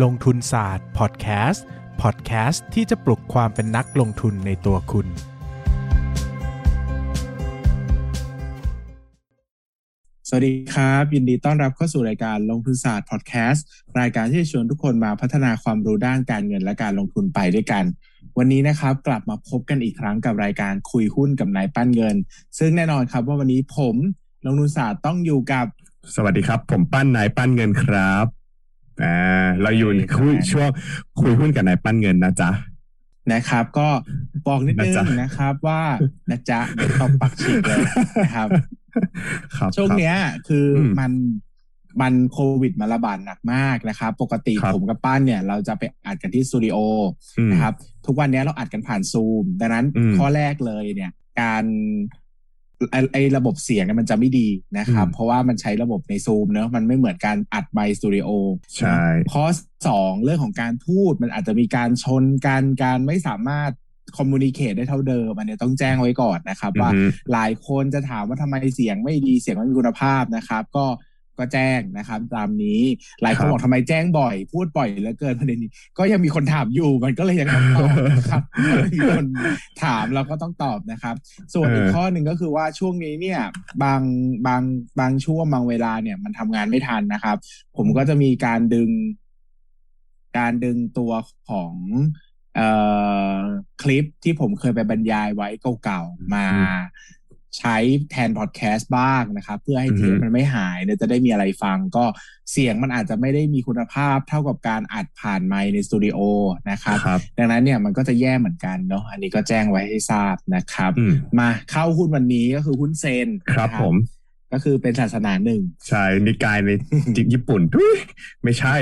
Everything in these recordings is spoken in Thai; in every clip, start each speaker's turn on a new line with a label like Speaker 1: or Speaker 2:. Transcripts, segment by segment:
Speaker 1: ลงทุนศาสตร์พอดแคสต์พอดแคสต์ที่จะปลุกความเป็นนักลงทุนในตัวคุณ
Speaker 2: สวัสดีครับ ยินดีต้อนรับเข้าสู่รายการลงทุนศาสตร์พอดแคสต์รายการที่จะชวนทุกคนมาพัฒนาความรู้ด้านการเงินและการลงทุนไปด้วยกัน วันนี้นะครับกลับมาพบกันอีกครั้งกับรายการคุยหุ้นกับนายปั้นเงิน ซึ่งแน่นอนครับว่าวันนี้ผมลงทุนศาสตร์ต้องอยู่กับ
Speaker 3: สวัสดีครับ ผมปั้นนายปั้นเงินครับ อ่าเราอยู่ในคุยช่วงคุยหุ้นกับนายปั้นเงินนะจ๊ะ
Speaker 2: นะครับ ก็บอกนิดนึง
Speaker 3: นะจ๊ะ
Speaker 2: นะครับว่านะจ๊ะเดี๋ยวตบปักฉีกเลยนะครับ
Speaker 3: ครับ
Speaker 2: ช่วงเนี้ยคืออ
Speaker 3: ม
Speaker 2: มันมันโควิดมาระบาดหนักมากนะครับ ปกติ
Speaker 3: ครับ
Speaker 2: ผมกับป้านเนี่ย เราจะไปอัดกันที่สตูดิโอ
Speaker 3: อืม
Speaker 2: นะครับ ทุกวันเนี้ยเราอัดกันผ่านซูม ดังนั้น
Speaker 3: อืม
Speaker 2: ข้อแรกเลยเนี่ย การ ไอไอระบบเสียงเนี่ยมันจะไม่ดีนะครับ
Speaker 3: อืม
Speaker 2: เพราะว่ามันใช้ระบบในซูมเนอะมันไม่เหมือนการอัดไมค์สตูดิโอ
Speaker 3: ใช่
Speaker 2: ข้อสองเรื่องของการพูดมันอาจจะมีการชนกันการไม่สามารถคอมมูนิเคตได้เท่าเดิมอันเนี้ยต้องแจ้งไว้ก่อนนะครับ ว่า
Speaker 3: อือฮึ
Speaker 2: หลายคนจะถามว่าทำไมเสียงไม่ดีเสียงไม่มีคุณภาพนะครับ ก็ ก็แจ้งนะครับ ตามนี้หลายคน
Speaker 3: ครับ
Speaker 2: บอกทำไมแจ้งบ่อย พูดบ่อยเหลือเกินประเด็นนี้ ก็ยังมีคนถามอยู่มันก็เลยยังต้องตอบนะครับมีคนถามเราก็ต้องตอบนะครับ ส่วนอีก
Speaker 3: เออ
Speaker 2: ข้อหนึ่งก็คือว่าช่วงนี้เนี่ยบางบางบางช่วงบางเวลาเนี่ย มันทำงานไม่ทันนะครับ ผมก็จะมีการดึง การดึงตัวของเอ่อคลิปที่ผมเคยไปบรรยายไว้เก่าๆมา ใช้แทนพอดแคสต์บ้างนะครับ เพื่อให้เทป
Speaker 3: อือฮึ
Speaker 2: มันไม่หายเนี่ยจะได้มีอะไรฟัง ก็เสียงมันอาจจะไม่ได้มีคุณภาพเท่ากับการอัดผ่านไมค์ในสตูดิโอนะครับ
Speaker 3: ครับ
Speaker 2: ดังนั้นเนี่ยมันก็จะแย่เหมือนกันเนาะอันนี้ก็แจ้งไว้ให้ทราบนะครับ
Speaker 3: อืม
Speaker 2: มาเข้าหุ้นวันนี้ก็คือหุ้นเซน
Speaker 3: ครับ
Speaker 2: นะ
Speaker 3: ผม
Speaker 2: ก็คือเป็นศาสนาหนึ่ง
Speaker 3: ใช่นิกายในจิญี่ปุ่นทุยไม่ใช่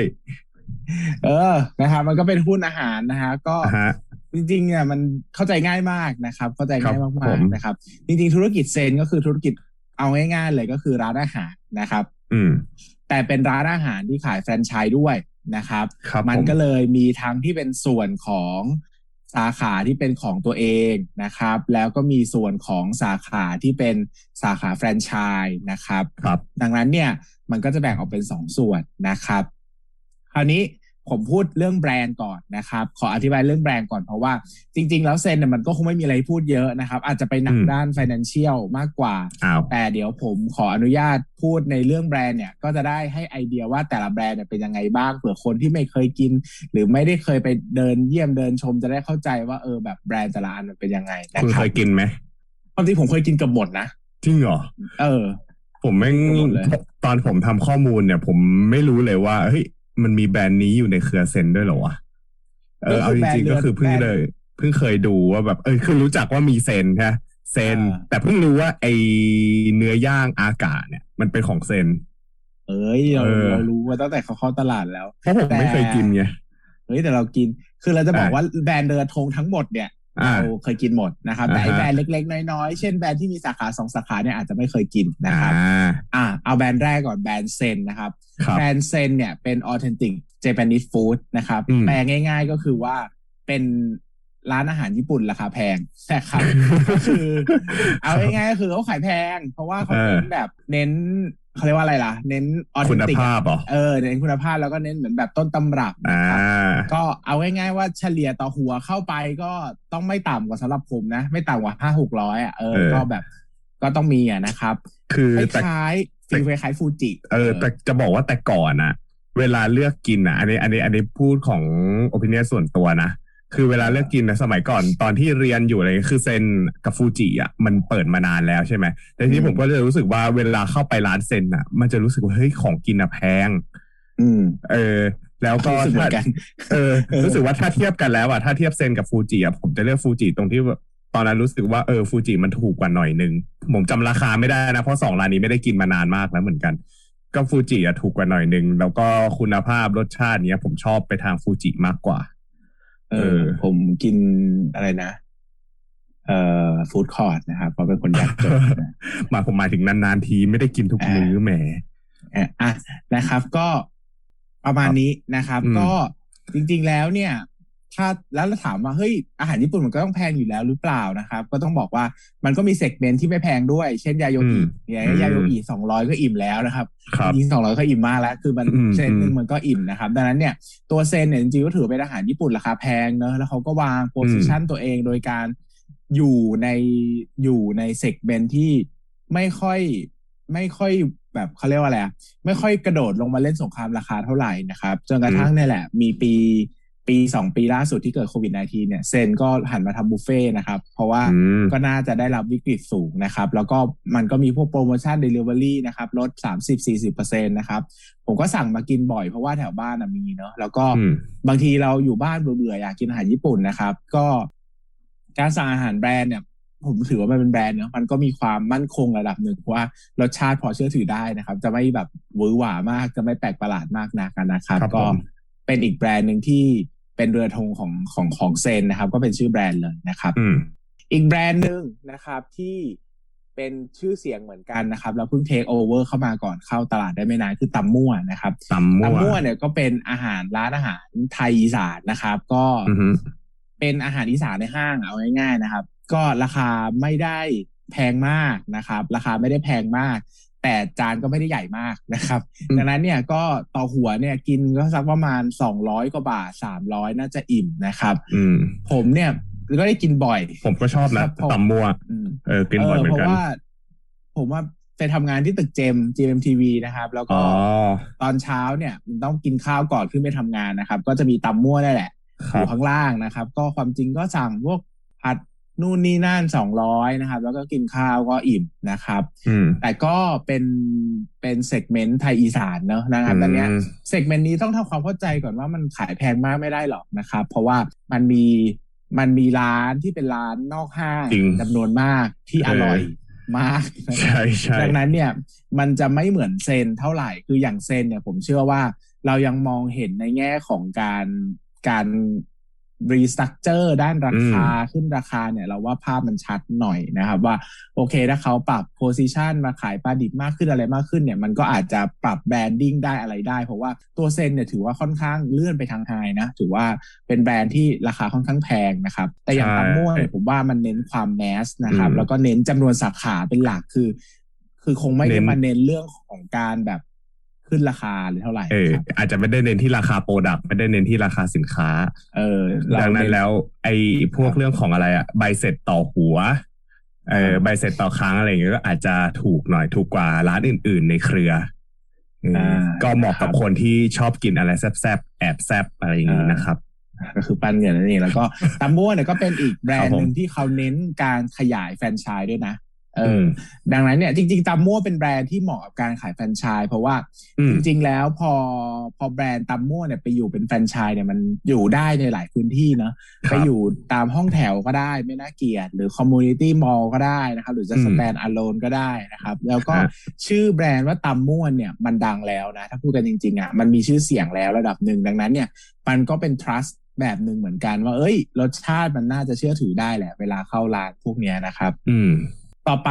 Speaker 2: เออนะครับมันก็เป็นหุ้นอาหารนะฮะก็
Speaker 3: อ่าฮะ
Speaker 2: จริงๆเนี่ยมันเข้าใจง่ายมากนะครับ เข้าใจง่าย
Speaker 3: ครั
Speaker 2: มา
Speaker 3: บผ
Speaker 2: ก
Speaker 3: ม
Speaker 2: ๆนะครับ จริงๆ ธุรกิจเซนก็คือธุรกิจเอาง่ายๆเลยก็คือร้านอาหารนะครับ
Speaker 3: อืม
Speaker 2: แต่เป็นร้านอาหารที่ขายแฟรนไชส์ด้วยนะครับ
Speaker 3: ครับ
Speaker 2: มัน
Speaker 3: ผม
Speaker 2: ก็เลยมีทั้งที่เป็นส่วนของสาขาที่เป็นของตัวเองนะครับ แล้วก็มีส่วนของสาขาที่เป็นสาขาแฟรนไชส์นะครับ
Speaker 3: ครับ
Speaker 2: ดังนั้นเนี่ยมันก็จะแบ่งออกเป็นสองส่วนนะครับ คราวนี้ ผมพูดเรื่องแบรนด์ก่อนนะครับ ขออธิบายเรื่องแบรนด์ก่อนเพราะว่าจริง ๆ แล้วเซนเนี่ยมันก็คงไม่มีอะไรพูดเยอะนะครับ อาจจะไปหนัก
Speaker 3: อืม
Speaker 2: ด้าน financial มากกว่า
Speaker 3: อ้าว
Speaker 2: แต่เดี๋ยวผมขออนุญาตพูดในเรื่องแบรนด์เนี่ย ก็จะได้ให้ไอเดียว่าแต่ละแบรนด์เนี่ยเป็นยังไงบ้างเผื่อคนที่ไม่เคยกิน หรือไม่ได้เคยไปเดินเยี่ยมเดินชมจะได้เข้าใจว่าเออแบบแบรนด์แต่ละอันมันเป็นยังไงนะ
Speaker 3: คุณ
Speaker 2: ครั
Speaker 3: เค
Speaker 2: บ
Speaker 3: ยกินไหม
Speaker 2: ความจริงผมเคยกินเกับหมดนะ
Speaker 3: จริงเหรอ
Speaker 2: เออ
Speaker 3: ผมแม่ง
Speaker 2: หมดเลย
Speaker 3: ตอนผมทำข้อมูลเนี่ย ผมไม่รู้เลยว่าเฮ้ย มันมีแบรนด์นี้อยู่ในเครือเซนด้วยเหรอวะเออเอาจริงๆก็คือเพิ่งเลยเพิ่งเคยดูว่าแบบ เออคือรู้จักว่ามีเซนใช่ไหมเซน แต่เพิ่งรู้ว่าไอเนื้อย่างอากาศเนี่ย มันเป็นของเซน
Speaker 2: เอ้ยเรา
Speaker 3: เออ
Speaker 2: เรารู้มาตั้งแต่เขาเข้าตลาดแล้ว
Speaker 3: เพราะผมไม่เคยกินไง
Speaker 2: เฮ้ยแต่เรากิน คือเราจะบอก
Speaker 3: อะ
Speaker 2: ว่าแบรนด์เรือธงทั้งหมดเนี่ย
Speaker 3: อ่า
Speaker 2: เราเคยกินหมดนะครับ แต่ไอ
Speaker 3: อ่าฮะ
Speaker 2: แบรนด์เล็ก ๆ น้อย ๆ เช่นแบรนด์ที่มีสาขาสองสาขาเนี่ยอาจจะไม่เคยกินนะครับ
Speaker 3: อ่า
Speaker 2: อ่าเอาแบรนด์แรกก่อนแบรนด์เซนนะครับ
Speaker 3: ครับ
Speaker 2: แบรนด์เซนเนี่ยเป็น authentic Japanese food นะครับ
Speaker 3: อืม
Speaker 2: แปลง่าย ๆ ก็คือว่าเป็นร้านอาหารญี่ปุ่นราคาแพงนะครับก็คือ เอาง่ายๆก็คือเขาขายแพง เพราะว่าเขา
Speaker 3: เออ
Speaker 2: เน้นแบบเน้น เขาเรียกว่าอะไรล่ะ เน้น
Speaker 3: คุณ
Speaker 2: authentic
Speaker 3: ภาพเหรอ
Speaker 2: เออเน้นคุณภาพแล้วก็เน้นเหมือนแบบต้นตำรับ
Speaker 3: อ่า
Speaker 2: นะครับก็เอาง่ายๆว่าเฉลี่ยต่อหัวเข้าไปก็ต้องไม่ต่ำกว่าสำหรับผมนะ ไม่ต่ำกว่าห้าหกร้อยอะเออ
Speaker 3: เออ
Speaker 2: ก็แบบก็ต้องมีอะนะครับ
Speaker 3: คือ
Speaker 2: ค
Speaker 3: แต่
Speaker 2: ล้ายๆฟีลคล้ายๆฟูจิ
Speaker 3: เออ แต่จะบอกว่าแต่ก่อนอะเวลาเลือกกินอะอันนี้อันนี้อันนี้พูดของโอปิเนียส่วนตัวนะ คือเวลาเลือกกินนะสมัยก่อนตอนที่เรียนอยู่อะไรคือเซนกับฟูจิอะมันเปิดมานานแล้วใช่ไหมแต่ทีนี้ผมก็จะรู้สึกว่าเวลาเข้าไปร้านเซนอะมันจะรู้สึกว่าเฮ้ยของกินอะแพง
Speaker 2: อืม
Speaker 3: เออ แล้วก็
Speaker 2: รู้สึกเหมื
Speaker 3: ถ้า
Speaker 2: อนกัน
Speaker 3: เออ
Speaker 2: เออ
Speaker 3: รู้สึกว่าถ้าเทียบกันแล้วอะถ้าเทียบเซนกับฟูจิอะผมจะเลือกฟูจิตรงที่แบบตอนนั้นรู้สึกว่าเออฟูจิมันถูกกว่าหน่อยนึงผมจำราคาไม่ได้นะเพราะสองร้านนี้ไม่ได้กินมานานมากแล้วเหมือนกัน ก็ฟูจิอะถูกกว่าหน่อยนึงแล้วก็คุณภาพรสชาติเนี้ย ผมชอบไปทางฟูจิมากกว่า
Speaker 2: เอ
Speaker 3: เอ
Speaker 2: อ
Speaker 3: อ
Speaker 2: ผมกินอะไรนะเอ่อฟู้ดคอร์ทนะครับเพราะเป็นคนยากจนนะ
Speaker 3: หมายผมหมายถึงนานๆทีไม่ได้กินทุกมื้อแหม
Speaker 2: เอ่ออะนะครับ ก็ประมาณนี้นะครับ
Speaker 3: อืม
Speaker 2: ก็จริง ๆแล้วเนี่ย ถ้าแล้วเราถามว่าเฮ้ยอาหารญี่ปุ่นมันก็ต้องแพงอยู่แล้วหรือเปล่านะครับ ก็ต้องบอกว่ามันก็มี segment ที่ไม่แพงด้วย เช่นยาโยอิเนี่ยยาโยอิสองร้อยก็อิ่มแล้วนะครับ
Speaker 3: ครับ
Speaker 2: จริงสองร้อยก็อิ่มมากแล้ว คือมัน
Speaker 3: อืม
Speaker 2: ZEN หนึ่งอื
Speaker 3: ม
Speaker 2: มันก็อิ่มนะครับ ดังนั้นเนี่ยตัว ZEN เนี่ยจริงๆก็ถือเป็นอาหารญี่ปุ่นราคาแพงเนอะแล้วเขาก็วาง position ตัวเองโดยการอยู่ในอยู่ใน segment ที่ไม่ค่อยไม่ค่อยแบบเขาเรียกว่าอะไรอะไม่ค่อยกระโดดลงมาเล่นสงครามราคาเท่าไหร่นะครับจนกระทั่งเนี่ยแหละ มีปี ปีสองปีล่าสุดที่เกิดโควิด -19 เนี่ย ZEN ก็หันมาทำบุฟเฟ่ต์นะครับ เพราะว่า
Speaker 3: อืม
Speaker 2: ก็น่าจะได้รับวิกฤตสูงนะครับ แล้วก็มันก็มีพวกโปรโมชั่น Delivery นะครับลด 30-40%นะครับ ผมก็สั่งมากินบ่อยเพราะว่าแถวบ้านนะมีเนาะแล้วก็
Speaker 3: อืม
Speaker 2: บางทีเราอยู่บ้านเบื่อๆอยากกินอาหารญี่ปุ่นนะครับ ก็การสั่งอาหารแบรนด์เนี่ยผมถือว่ามันเป็นแบรนด์เนาะมันก็มีความมั่นคงระดับหนึ่งเพราะว่ารสชาติพอเชื่อถือได้นะครับ จะไม่แบบหวือหวามากจะไม่แปลกประหลาดมากนักนะครับ
Speaker 3: ครับ
Speaker 2: ก็
Speaker 3: ผม
Speaker 2: เป็นอีกแบรนด์หนึ่งที่ เป็นเรือธงของของของเซนนะครับ ก็เป็นชื่อแบรนด์เลยนะครับ
Speaker 3: อืม
Speaker 2: อีกแบรนด์หนึ่งนะครับที่เป็นชื่อเสียงเหมือนกันนะครับ แล้วเพิ่งเทคโอเวอร์เข้ามาก่อนเข้าตลาดได้ไม่นานคือตำมั่วนะครับ
Speaker 3: ตำมั่ว
Speaker 2: ตำมั่วเนี่ยก็เป็นอาหารร้านอาหารไทยอีสานนะครับ ก็
Speaker 3: อือฮึ
Speaker 2: เป็นอาหารอีสานในห้างเอาง่ายๆนะครับ ก็ราคาไม่ได้แพงมากนะครับ ราคาไม่ได้แพงมาก แต่จานก็ไม่ได้ใหญ่มากนะครับดังนั้นเนี่ยก็ต่อหัวเนี่ยกินก็สักประมาณสองร้อยกว่าบาทสามร้อยน่าจะอิ่มนะครับ
Speaker 3: อืม
Speaker 2: ผมเนี่ยก็ได้กินบ่อย
Speaker 3: ผมก็ชอบ
Speaker 2: ค
Speaker 3: นะ
Speaker 2: รับผม
Speaker 3: ตำมั่ว
Speaker 2: อืม
Speaker 3: เออกินบ่อยเหมือ
Speaker 2: เพ
Speaker 3: น
Speaker 2: ราะ
Speaker 3: กัน
Speaker 2: ว่าผมว่าไปทำงานที่ตึกเจม GMTV นะครับ แล้วก็
Speaker 3: อ๋อ
Speaker 2: ตอนเช้าเนี่ยมันต้องกินข้าวก่อนขึ้นไปทำงานนะครับ ก็จะมีตำมั่วนั่นแหละ
Speaker 3: ค
Speaker 2: อ
Speaker 3: รับ
Speaker 2: ยู่ข้างล่างนะครับ ก็ความจริงก็สั่งพวกผัด นู่นนี่นั่นสองร้อยนะครับ แล้วก็กินข้าวก็อิ่มนะครับ
Speaker 3: อืม
Speaker 2: แต่ก็เป็นเป็นเซกเมนต์ไทยอีสานเนอะนะครับตอนเนี้ย
Speaker 3: อืม
Speaker 2: segment นี้ต้องทำความเข้าใจก่อนว่ามันขายแพงมากไม่ได้หรอกนะครับ เพราะว่ามันมีมันมีร้านที่เป็นร้านนอกห้าง
Speaker 3: จริง
Speaker 2: จำนวนมากที่อร่อยมากนะครับ
Speaker 3: ใช่ใช่
Speaker 2: ดังนั้นเนี่ยมันจะไม่เหมือน ZEN เท่าไหร่คืออย่าง ZEN เนี่ยผมเชื่อว่าเรายังมองเห็นในแง่ของการการ restructure ด้านราคาขึ้นราคาเนี่ยเราว่าภาพมันชัดหน่อยนะครับ ว่าโอเคถ้าเขาปรับ position มาขายปลาดิบมากขึ้นอะไรมากขึ้นเนี่ยมันก็อาจจะปรับ branding ได้อะไรได้ เพราะว่าตัวเซนเนี่ยถือว่าค่อนข้างเลื่อนไปทาง high นะ ถือว่าเป็นแบรนด์ที่ราคาค่อนข้างแพงนะครับ แต่อย่าง
Speaker 3: ใช่
Speaker 2: ตำมั่วเนี่ยผมว่ามันเน้นความ mass นะครับ
Speaker 3: อืม
Speaker 2: แล้วก็เน้นจำนวนสาขาเป็นหลักคือ คือคงไม่ได้
Speaker 3: เน้น
Speaker 2: มาเน้นเรื่องของการแบบ ขึ้นราคาหรือเท่าไหร่
Speaker 3: เออ
Speaker 2: ครับ
Speaker 3: อาจจะไม่ได้เน้นที่ราคา product ไม่ได้เน้นที่ราคาสินค้า
Speaker 2: เออเรา
Speaker 3: ดังนั้น
Speaker 2: เแล้
Speaker 3: ว ไอ้พวกเรื่องของอะไรอะใบเสร็จต่อหัวเออใบเสร็จต่อครั้งอะไรอย่างเงี้ยก็อาจจะถูกหน่อยถูกกว่าร้านอื่น ๆ ในเครือเอออาก็เหมาะกับ
Speaker 2: ครับ
Speaker 3: คนที่ชอบกินอะไรแซบๆแอบแซบอะไรอย่างงี้
Speaker 2: อ่าน
Speaker 3: นะครับ
Speaker 2: ก็คือปั้นเงินนั่นเองแล้วก็ตำมั่วเนี่ยก็เป็นอีกแบรนด์
Speaker 3: ครับผม
Speaker 2: หนึ่งที่เขาเน้นการขยายแฟรนไชส์ด้วยนะ เออ
Speaker 3: ม
Speaker 2: อดังนั้นเนี่ยจริงๆตำมั่วเป็นแบรนด์ที่เหมาะกับการขายแฟรนไชส์เพราะว่า
Speaker 3: อืม
Speaker 2: จริงๆแล้วพอพอแบรนด์ตำมั่วเนี่ยไปอยู่เป็นแฟรนไชส์เนี่ยมันอยู่ได้ในหลายพื้นที่เนาะ
Speaker 3: ครับ
Speaker 2: ไปอยู่ตามห้องแถวก็ได้ไม่น่าเกลียดหรือ community mall ก็ได้นะครับหรือจะ
Speaker 3: อืม
Speaker 2: stand alone ก็ได้นะครับ แล้วก็
Speaker 3: ฮะ
Speaker 2: ชื่อแบรนด์ว่าตัมม่วนเนี่ยมันดังแล้วนะ ถ้าพูดกันจริงๆอะมันมีชื่อเสียงแล้วระดับหนึ่งดังนั้นเนี่ยมันก็เป็น trust แบบหนึ่งเหมือนกันว่า เอ้ย รสชาติมันน่าจะเชื่อถือได้แหละ เวลาเข้าร้านพวกเนี้ยนะครับ
Speaker 3: อืม
Speaker 2: ต่อไป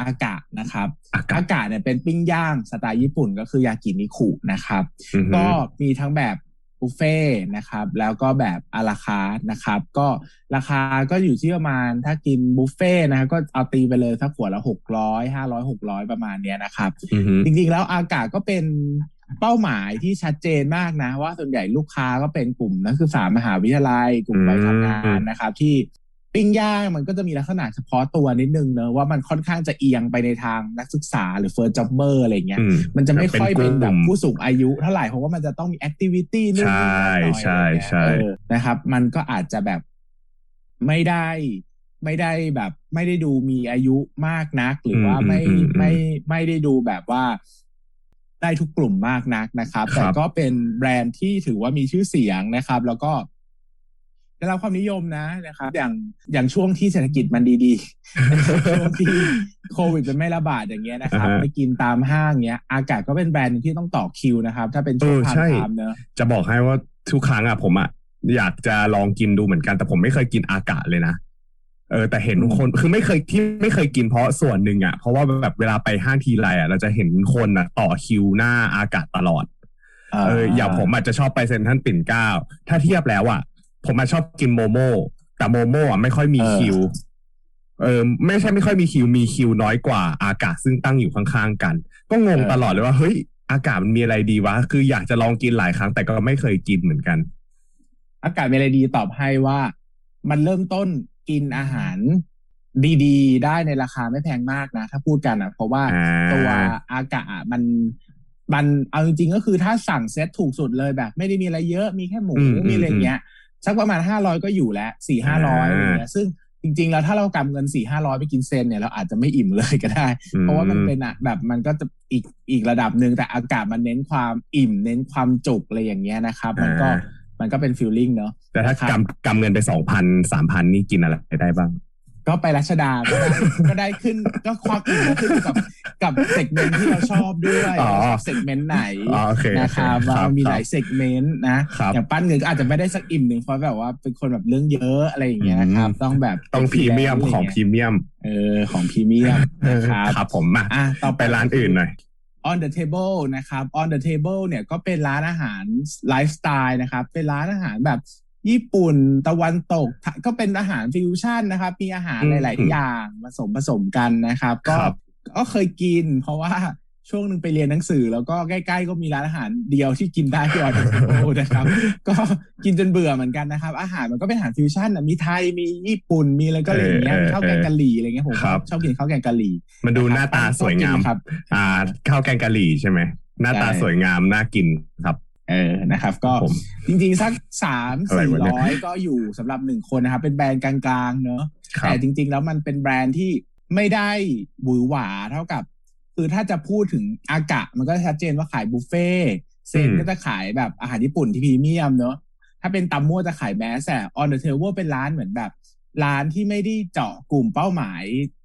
Speaker 2: อากาศนะครับ
Speaker 3: อากาศ
Speaker 2: อากาศเนี่ยเป็นปิ้งย่างสไตล์ญี่ปุ่นก็คือยากินิคุนะครับ
Speaker 3: อือฮึ
Speaker 2: ก็มีทั้งแบบบุฟเฟ่ต์นะครับ แล้วก็แบบอาราคาร์ทนะครับ ก็ราคาก็อยู่ที่ประมาณถ้ากินบุฟเฟ่ต์นะครับก็เอาตีไปเลยถ้าขวดละหกร้อยห้าร้อยหกร้อยประมาณเนี้ยนะครับ
Speaker 3: อือฮึ
Speaker 2: จริงๆแล้วอากาศก็เป็นเป้าหมายที่ชัดเจนมากนะ ว่าส่วนใหญ่ลูกค้าก็เป็นกลุ่มนักศึกษามหาวิทยาลัยกลุ่มวัยทำงานนะครับ ที่ ปิ้งย่างมันก็จะมีลักษณะเฉพาะตัวนิดนึงเนอะว่ามันค่อนข้างจะเอียงไปในทางนักศึกษาหรือ first jobber อะไรเงี้ย
Speaker 3: อืม
Speaker 2: มันจะไม่ค่อยเป็นแบบ
Speaker 3: กลุ่ม
Speaker 2: ผู้สูงอายุเท่าไหร่เพราะว่ามันจะต้องมี activity นู่นนี่นั่นหน่อย
Speaker 3: ใช่
Speaker 2: อะไรเงี้ย
Speaker 3: ใช่
Speaker 2: เออนะครับ มันก็อาจจะแบบไม่ได้ไม่ได้แบบไม่ได้ดูมีอายุมากนัก หรือว่าไม่
Speaker 3: อืมอืมอืม
Speaker 2: ไม่ไม่ได้ดูแบบว่าได้ทุกกลุ่มมากนักนะครับ
Speaker 3: ครับ
Speaker 2: แต่ก็เป็นแบรนด์ที่ถือว่ามีชื่อเสียงนะครับ แล้วก็ ได้รับความนิยมนะนะครับ อย่างอย่างช่วงที่เศรษฐกิจมันดีๆช่วงที่โควิดมันไม่ระบาดอย่างเงี้ยนะครับ
Speaker 3: อ่าฮะ
Speaker 2: ไปกินตามห้างเงี้ย อากะก็เป็นแบรนด์หนึ่งที่ต้องต่อคิวนะครับ ถ้าเป็นช่วง
Speaker 3: เออ
Speaker 2: พา
Speaker 3: ใช่
Speaker 2: part time เนอะ
Speaker 3: จะบอกให้ว่าทุกครั้งอะผมอะอยากจะลองกินดูเหมือนกัน แต่ผมไม่เคยกินอากะเลยนะเออแต่เห็น
Speaker 2: อืม
Speaker 3: คนคือไม่เคยที่ไม่เคยกินเพราะส่วนหนึ่งอะเพราะว่าแบบเวลาไปห้างทีไรอะเราจะเห็นคนอะ ต่อคิวหน้าอากาศตลอดเอออย่างผมอาจจะชอบไปเซ็นทรัลปิ่นเกล้าถ้าเทียบแล้วอะ ผมมาชอบกินโมโม่แต่โมโม่อะไม่ค่อยมี
Speaker 2: เออ
Speaker 3: คิว เออไม่ใช่ไม่ค่อยมีคิว มีคิวน้อยกว่าอากาศซึ่งตั้งอยู่ข้างๆกัน ก็งงตลอดเลยว่าเฮ้ยอากาศมันมีอะไรดีวะ คืออยากจะลองกินหลายครั้งแต่ก็ไม่เคยกินเหมือนกัน
Speaker 2: อากาศเมลดีตอบให้ว่า มันเริ่มต้นกินอาหารดีๆ ได้ในราคาไม่แพงมากนะ ถ้าพูดกันอะ เพราะว่า
Speaker 3: อ่า
Speaker 2: ตัวอากาศอะมันมันเอาจริงๆก็คือถ้าสั่งเซตถูกสุดเลยแบบ ไม่ได้มีอะไรเยอะมีแค่หมู
Speaker 3: อืม
Speaker 2: มีอะไรเงี้ย สักประมาณห้าร้อยก็อยู่แล้วสี่ห้าร้อยอะไรเงี้ยซึ่งจริงๆ แล้วถ้าเรากำเงินสี่ห้าร้อยไปกินเซนเนี่ยเราอาจจะไม่อิ่มเลยก็ได้ เพราะว่ามันเป็นอะแบบมันก็จะอีกอีกระดับหนึ่งแต่อากาศมันเน้นความอิ่มเน้นความจุกอะไรอย่างเงี้ยนะครับ มันก็
Speaker 3: อ่า
Speaker 2: มันก็เป็น feeling เนาะ
Speaker 3: แต่ถ้า
Speaker 2: นะครับ
Speaker 3: กำกำเงินไปสองพันสามพันนี่กินอะไรได้บ้าง
Speaker 2: ก็ไปรัชดาก็ได้ก็ได้ขึ้นก็ความอิ่มก็ขึ้นอยู่กับกับ segment ที่เราชอบด้วย
Speaker 3: อ๋อ
Speaker 2: segment ไหน
Speaker 3: อ๋อโอเคโอเค
Speaker 2: นะครับ
Speaker 3: ครับ
Speaker 2: ว่ามี
Speaker 3: ครับ
Speaker 2: หลาย segment นะครับอย่างปั้นเงินก็อาจจะไม่ได้สักอิ่มหนึ่งเพราะแบบว่าเป็นคนแบบเรื่องเยอะอะไรอย่างเงี้ยนะครับ
Speaker 3: อืม
Speaker 2: ต้องแบบ
Speaker 3: ต้องพรีเมียมของพรีเมียม
Speaker 2: เออของพรีเมียมนะครับ
Speaker 3: ครับผมมา
Speaker 2: อะต่อ
Speaker 3: ไปร้านอื่นหน่อย
Speaker 2: on the table นะครับ on the table เนี่ยก็เป็นร้านอาหารไลฟ์สไตล์นะครับ เป็นร้านอาหารแบบ ญี่ปุ่นตะวันตกก็เป็นอาหารฟิวชั่นนะครับ มีอาหาร
Speaker 3: อืม
Speaker 2: หลาย ๆ อย่างผสมผสานกันนะครับ ก็
Speaker 3: ครับ
Speaker 2: ก็เคยกิน เพราะว่าช่วงหนึ่งไปเรียนหนังสือ แล้วก็ใกล้ ๆ ก็มีร้านอาหารเดียวที่กินได้ที่ on the table นะครับ ก็กินจนเบื่อเหมือนกันนะครับ อาหารมันก็เป็นอาหารฟิวชั่นนะมีไทยมีญี่ปุ่นมีอะไรก็อะไรอย่างเงี้ย
Speaker 3: เออ
Speaker 2: มีข้าวแกงกะหรี่อะไรเงี้ยผมก็
Speaker 3: ครับ
Speaker 2: ชอบกินข้าวแกงกะหรี่
Speaker 3: มันดูหน้าตาสวยงาม
Speaker 2: ครับ
Speaker 3: อ่าข้าวแกงกะหรี่ใช่ไหมหน้าตา
Speaker 2: ใช่
Speaker 3: สวยงามน่ากินครับ
Speaker 2: เออนะครับ ก็
Speaker 3: ผม
Speaker 2: จริงๆ สักสาม
Speaker 3: อะไร
Speaker 2: สี่
Speaker 3: วะเนี่ย
Speaker 2: ร้อยก็อยู่สำหรับหนึ่งคนนะครับ เป็นแบรนด์กลางๆ เนอะ
Speaker 3: ครั
Speaker 2: แต่
Speaker 3: บ
Speaker 2: จริง ๆ แล้วมันเป็นแบรนด์ที่ไม่ได้หวือหวาเท่ากับ คือถ้าจะพูดถึงอากะ มันก็ชัดเจนว่าขายบุฟเฟ่ต์เซน
Speaker 3: อืม
Speaker 2: ก็จะขายแบบอาหารญี่ปุ่นที่พรีเมียมเนอะถ้าเป็นตำมั่วจะขายแมสแต่ on the table เป็นร้านเหมือนแบบ ร้านที่ไม่ได้เจาะกลุ่มเป้าหมาย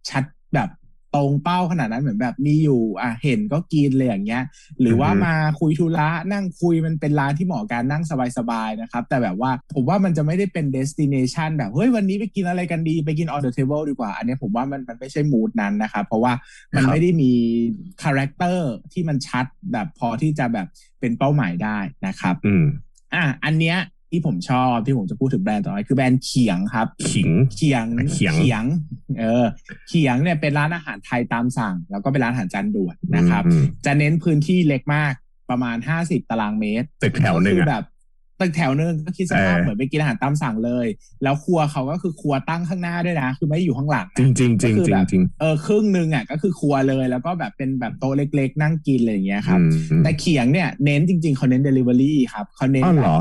Speaker 2: ชัดแบบ ตรงเป้าขนาดนั้นเหมือนแบบมีอยู่ อะเห็นก็กินเลยอย่างเงี้ย หรือว่า
Speaker 3: อือฮึ
Speaker 2: มาคุยธุระนั่งคุยมันเป็นร้านที่เหมาะกับการนั่งสบายๆนะครับ แต่แบบว่าผมว่ามันจะไม่ได้เป็น destination แบบเฮ้ยวันนี้ไปกินอะไรกันดีไปกิน on the table ดีกว่า อันเนี้ยผมว่ามันมันไม่ใช่ mood นั้นนะครับ เพราะว่ามัน
Speaker 3: ครับ
Speaker 2: ไม่ได้มี character ที่มันชัดแบบพอที่จะแบบเป็นเป้าหมายได้นะครับ
Speaker 3: อืม
Speaker 2: อะอันเนี้ย ที่ผมชอบที่ผมจะพูดถึงแบรนด์ต่อไปคือแบรนด์เขียงครับ
Speaker 3: ขิง
Speaker 2: เขียง
Speaker 3: เขียง
Speaker 2: เขียง เออ เขียงเนี่ยเป็นร้านอาหารไทยตามสั่ง แล้วก็เป็นร้านอาหารจานด่วนนะครับ
Speaker 3: อืม
Speaker 2: จะเน้นพื้นที่เล็กมากประมาณห้าสิบตารางเมตร
Speaker 3: ตึกแถวหนึ่ง
Speaker 2: ก็คือแบ
Speaker 3: อะ
Speaker 2: บตึกแถวหนึ่งก็คิดสภาพ
Speaker 3: เออ
Speaker 2: เหมือนไปกินอาหารตามสั่งเลย แล้วครัวเขาก็คือครัวตั้งข้างหน้าด้วยนะ คือไม่ได้อยู่ข้างหลังนะ
Speaker 3: จริงจริงจริง
Speaker 2: ก็คือ
Speaker 3: จริ
Speaker 2: แบ
Speaker 3: ง
Speaker 2: บ
Speaker 3: จริง
Speaker 2: เออครึ่งหนึ่งอะก็คือครัวเลย แล้วก็แบบเป็นแบบโต๊ะเล็ก ๆ นั่งกินอะไรอย่างเงี้ยครับ
Speaker 3: อืม
Speaker 2: แต่เขียงเนี่ยเน้นจริง ๆเขาเน้น Delivery ครับเขาเน้น
Speaker 3: อ้าว
Speaker 2: แบ
Speaker 3: เหร
Speaker 2: บ
Speaker 3: อ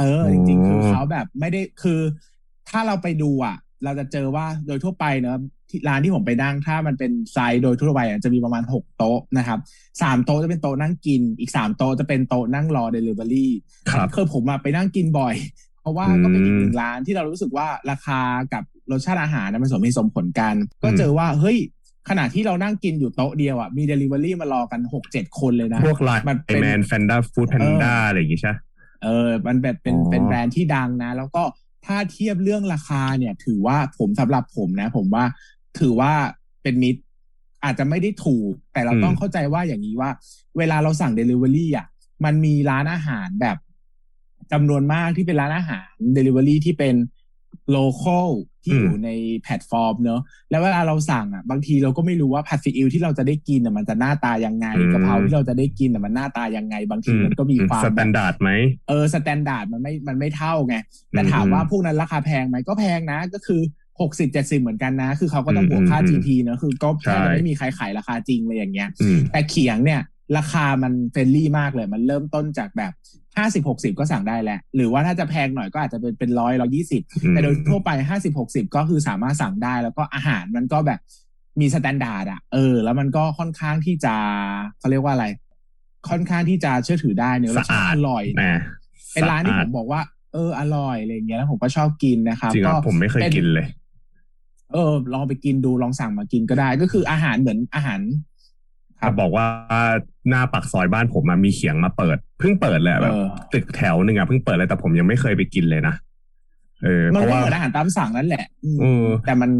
Speaker 2: เออ จริง ๆ คือ
Speaker 3: โอ้
Speaker 2: เขาแบบไม่ได้คือ ถ้าเราไปดูอะ เราจะเจอว่าโดยทั่วไปเนอะที่ร้านที่ผมไปนั่งถ้ามันเป็นไซส์โดยทั่วไปอะจะมีประมาณหกโต๊ะนะครับสามโต๊ะจะเป็นโต๊ะนั่งกิน อีกสามโต๊ะจะเป็นโต๊ะนั่งรอเดลิเวอรี่
Speaker 3: ครับ
Speaker 2: คือผมมาไปนั่งกินบ่อย เพราะว่า
Speaker 3: อืม
Speaker 2: ก็เป็นอีกหนึ่งร้านที่เรารู้สึกว่าราคากับรสชาติอาหารนะมันสมเหตุสมผลกัน ก็เจอว่าเฮ้ยขณะที่เรานั่งกินอยู่โต๊ะเดียวอะมีเดลิเวอรี่มารอกันหกเจ็ดคนเลยนะ
Speaker 3: พวกไลน์แม
Speaker 2: นมัน
Speaker 3: เป็นแพนด้าฟู้ดแพนด้าอะไรอย่างงี้ใช่
Speaker 2: เออมันแบบเป็น
Speaker 3: อ๋อ
Speaker 2: เป็นแบรนด์ที่ดังนะ แล้วก็ถ้าเทียบเรื่องราคาเนี่ย ถือว่าผมสำหรับผมนะ ผมว่าถือว่าเป็นมิตรอาจจะไม่ได้ถูก แต่เราต้องเข้าใจว่าอย่างนี้ว่า เวลาเราสั่ง Delivery อะ มันมีร้านอาหารแบบจำนวนมากที่เป็นร้านอาหาร Delivery ที่เป็น local ที่
Speaker 3: อืม
Speaker 2: อยู่ในแพลตฟอร์มเนอะแล้วเวลาเราสั่งอะบางทีเราก็ไม่รู้ว่าผัดซีอิ๊วที่เราจะได้กินอะมันจะหน้าตายังไงกะเพราที่เราจะได้กินอะมันหน้าตายังไง บางทีมันก็มีความแบบ
Speaker 3: standard ไหม
Speaker 2: เออ standard มันไม่มันไม่เท่าไงแต่
Speaker 3: อืม
Speaker 2: ถามว่า
Speaker 3: อืม
Speaker 2: พวกนั้นราคาแพงไหมก็แพงนะก็คือหกสิบเจ็ดสิบเหมือนกันนะ คือเขาก็ต้องบวกค่า
Speaker 3: อืมอืม
Speaker 2: GP เนอะคือก็แทบ
Speaker 3: ใช่
Speaker 2: จะไม่มีใครขายราคาจริงเลยอย่างเงี้ย
Speaker 3: อืม
Speaker 2: แต่เขียงเนี่ย ราคามัน friendly มากเลย มันเริ่มต้นจากแบบห้าสิบหกสิบก็สั่งได้แหละหรือว่าถ้าจะแพงหน่อยก็อาจจะเป็นเป็นร้อยร้อยี่สิบแต่โดยทั่วไปห้าสิบหกสิบก็คือสามารถสั่งได้ แล้วก็อาหารมันก็แบบมี standard อะเออ แล้วมันก็ค่อนข้างที่จะเขาเรียกว่าอะไร ค่อนข้างที่จะเชื่อถือได้เนื้อรสชาติ
Speaker 3: สะอาด
Speaker 2: อร่อย
Speaker 3: อ่า
Speaker 2: เป็นร้านที่
Speaker 3: สะ
Speaker 2: ผ
Speaker 3: อด
Speaker 2: มบอกว่า เอออร่อยอะไรอย่างเงี้ยแล้วผมก็ชอบกินนะครับ
Speaker 3: จริงค
Speaker 2: ก็
Speaker 3: รับผมไม่เคย
Speaker 2: ป็
Speaker 3: กินเลย
Speaker 2: เออ ลองไปกินดูลองสั่งมากินก็ได้ ก็คืออาหารเหมือนอาหารครั
Speaker 3: จะ
Speaker 2: บ
Speaker 3: บอกว่า หน้าปากซอยบ้านผมอะมีเขียงมาเปิด เพิ่งเปิดเลยอะแบบ
Speaker 2: เออ
Speaker 3: ตึกแถวหนึ่งอะเพิ่งเปิดเลยแต่ผมยังไม่เคยไปกินเลยนะเออ
Speaker 2: มั
Speaker 3: เพ
Speaker 2: น
Speaker 3: ราะ
Speaker 2: ก็
Speaker 3: ว่า
Speaker 2: เหมือนอาหารตามสั่งนั่นแหละอืม
Speaker 3: เออ
Speaker 2: แต่มัน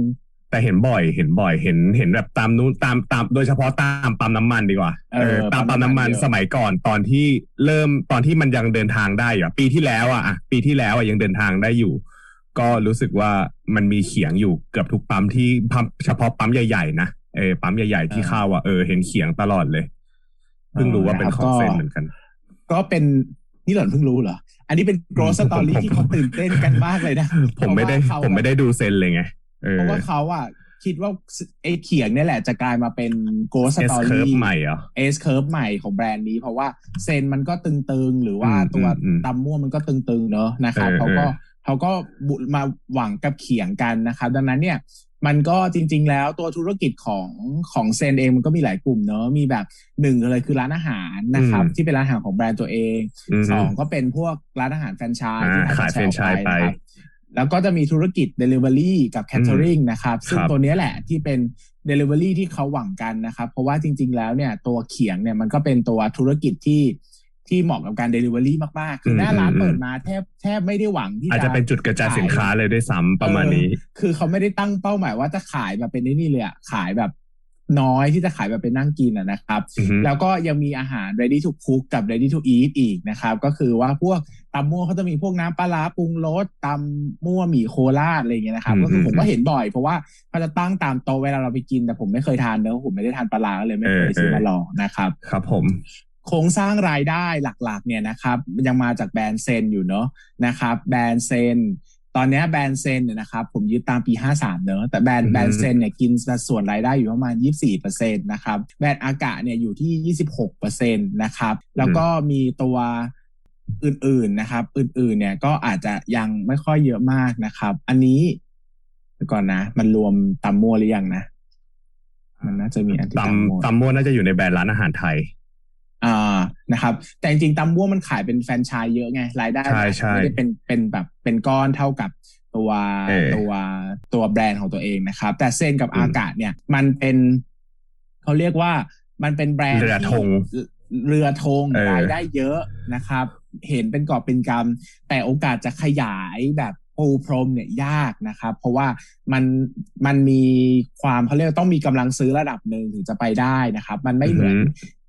Speaker 3: แต่เห็นบ่อย เห็นบ่อย เห็น เห็นแบบตามนู้นตามตาม โดยเฉพาะตามปั๊มน้ำมันดีกว่า
Speaker 2: เออ
Speaker 3: ตามปั๊มน้ำมัน
Speaker 2: ปั๊มน้ำมันเยอะ
Speaker 3: สมัยก่อนตอนที่เริ่มตอนที่มันยังเดินทางได้อยู่อะปีที่แล้วอะอะปีที่แล้วอะยังเดินทางได้อยู่ ก็รู้สึกว่ามันมีเขียงอยู่เกือบทุกปั๊มที่ปั๊มเฉพาะปั๊มใหญ่ๆนะ เออ ปั๊มใหญ่ๆที่เข้าอะเออ เห็นเขียงตลอดเลย เพิ่งรู้ว่าเป็นของเซนเหมือนกัน
Speaker 2: ก็เป็นนี่หล่อนเพิ่งรู้เหรอ อันนี้เป็น growth story ที่เขาตื่นเต้นกันมากเลยนะ
Speaker 3: ผมไม่ได้
Speaker 2: เพราะว่าเขา
Speaker 3: ผมไม่ได้ดูเซนเลยไงเออ
Speaker 2: เพราะว่าเขาอะคิดว่าไอ้เขียงเนี่ยแหละจะกลายมาเป็น growth
Speaker 3: เอส
Speaker 2: story
Speaker 3: เคิร์ฟใหม่เหรอ
Speaker 2: S curve ใหม่ของแบรนด์นี้ เพราะว่าเซนมันก็ตึงๆ หรือว่า
Speaker 3: อืม
Speaker 2: ตัว
Speaker 3: อืมอืม
Speaker 2: ตำม่วมันก็ตึงๆ เนอะนะครับ
Speaker 3: เออ
Speaker 2: เขาก็
Speaker 3: เออ
Speaker 2: เขาก็บุมาหวังกับเขียงกันนะครับ ดังนั้นเนี่ย มันก็จริง ๆ แล้วตัวธุรกิจของของเซนเองมันก็มีหลายกลุ่มเนอะมีแบบหนึ่งเลยคือร้านอาหารนะครับ ที่เป็นร้านอาหารของแบรนด์ตัวเอง
Speaker 3: อืม
Speaker 2: สองก็เป็นพวกร้านอาหารแฟรนไชส์ที่
Speaker 3: อ่าขาย
Speaker 2: แฟรนไชส์ออก
Speaker 3: แฟรนไชส์ไป
Speaker 2: นะครับแล้วก็จะมีธุรกิจ Delivery กับ Catering นะครับ ซึ่ง
Speaker 3: ครับ
Speaker 2: ตัวเนี้ยแหละที่เป็น Delivery ที่เขาหวังกันนะครับ เพราะว่าจริง ๆ แล้วเนี่ยตัวเขียงเนี่ยมันก็เป็นตัวธุรกิจที่ ที่เหมาะกับการ Delivery มาก ๆ คือหน้าร้านเปิดมาแทบแทบไม่ได้หวังที่
Speaker 3: อาจจะเป็นจุดกระจายสินค้าเลยด้วยซ้ำประมาณนี้
Speaker 2: เออคือเขาไม่ได้ตั้งเป้าหมายว่าจะขายแบบเป็นนี่เลยอะขายแบบน้อยที่จะขายแบบเป็นนั่งกินอะนะครับ
Speaker 3: อือฮึ
Speaker 2: แล้วก็ยังมีอาหาร ready to cook กับ ready to eat อีกนะครับ ก็คือว่าพวกตำมั่วเขาจะมีพวกน้ำปลาร้าปรุงรสตำมั่วหมี่โคราชอะไรอย่างเงี้ยนะครับ
Speaker 3: อืม
Speaker 2: ก็คือผม
Speaker 3: อืม
Speaker 2: ก็เห็นบ่อยเพราะว่าเขาจะตั้งตามโต๊ะเวลาเราไปกิน แต่ผมไม่เคยทานเนอะผมไม่ได้ทานปลาร้าเลยไม่เคย
Speaker 3: เออ
Speaker 2: ซื้อ
Speaker 3: เออ
Speaker 2: มาลองนะครับ
Speaker 3: ครับผม
Speaker 2: โครงสร้างรายได้หลักๆ เนี่ยนะครับ ยังมาจากแบรนด์เซนอยู่เนอะนะครับ แบรนด์เซนตอนเนี้ยแบรนด์เซนเนี่ยนะครับผมยึดตามปี 53 เนอะแต่แบรนด์อื
Speaker 3: ม
Speaker 2: แบรนด์เซนเนี่ยกินสัดส่วนรายได้อยู่ประมาณ 24%นะครับแบรนด์อากะเนี่ยอยู่ที่ 26%นะครับแล้วก็มีตัวอื่นๆนะครับ อื่นๆเนี่ยก็อาจจะยังไม่ค่อยเยอะมากนะครับ อันนี้เดี๋ยวก่อนนะ มันรวมตำมั่วหรือยังนะ มันน่าจะมีอันที่ตำมั่ว
Speaker 3: ตำตำมั่วน่าจะอยู่ในแบรนด์ร้านอาหารไทย
Speaker 2: อ่านะครับ แต่จริงๆตำม่วมันขายเป็นแฟรนไชส์เยอะไงรายได้
Speaker 3: ใช่ใช่
Speaker 2: ไม่ได้เป็นเป็นแบบเป็นก้อนเท่ากับตัว
Speaker 3: เออ
Speaker 2: ตัวตัวแบรนด์ของตัวเองนะครับ แต่เซนกับ
Speaker 3: อืม
Speaker 2: อากาศเนี่ย มันเป็นเขาเรียกว่ามันเป็นแบรนด์
Speaker 3: เรือธง
Speaker 2: ที่เรือธง
Speaker 3: เออ
Speaker 2: รายได้เยอะนะครับ เห็นเป็นกอบเป็นกำแต่โอกาสจะขยายแบบปูพรมเนี่ยยากนะครับ เพราะว่ามันมันมีความเขาเรียกว่าต้องมีกำลังซื้อระดับหนึ่งถึงจะไปได้นะครับ มันไม่เหมือน
Speaker 3: อือฮึ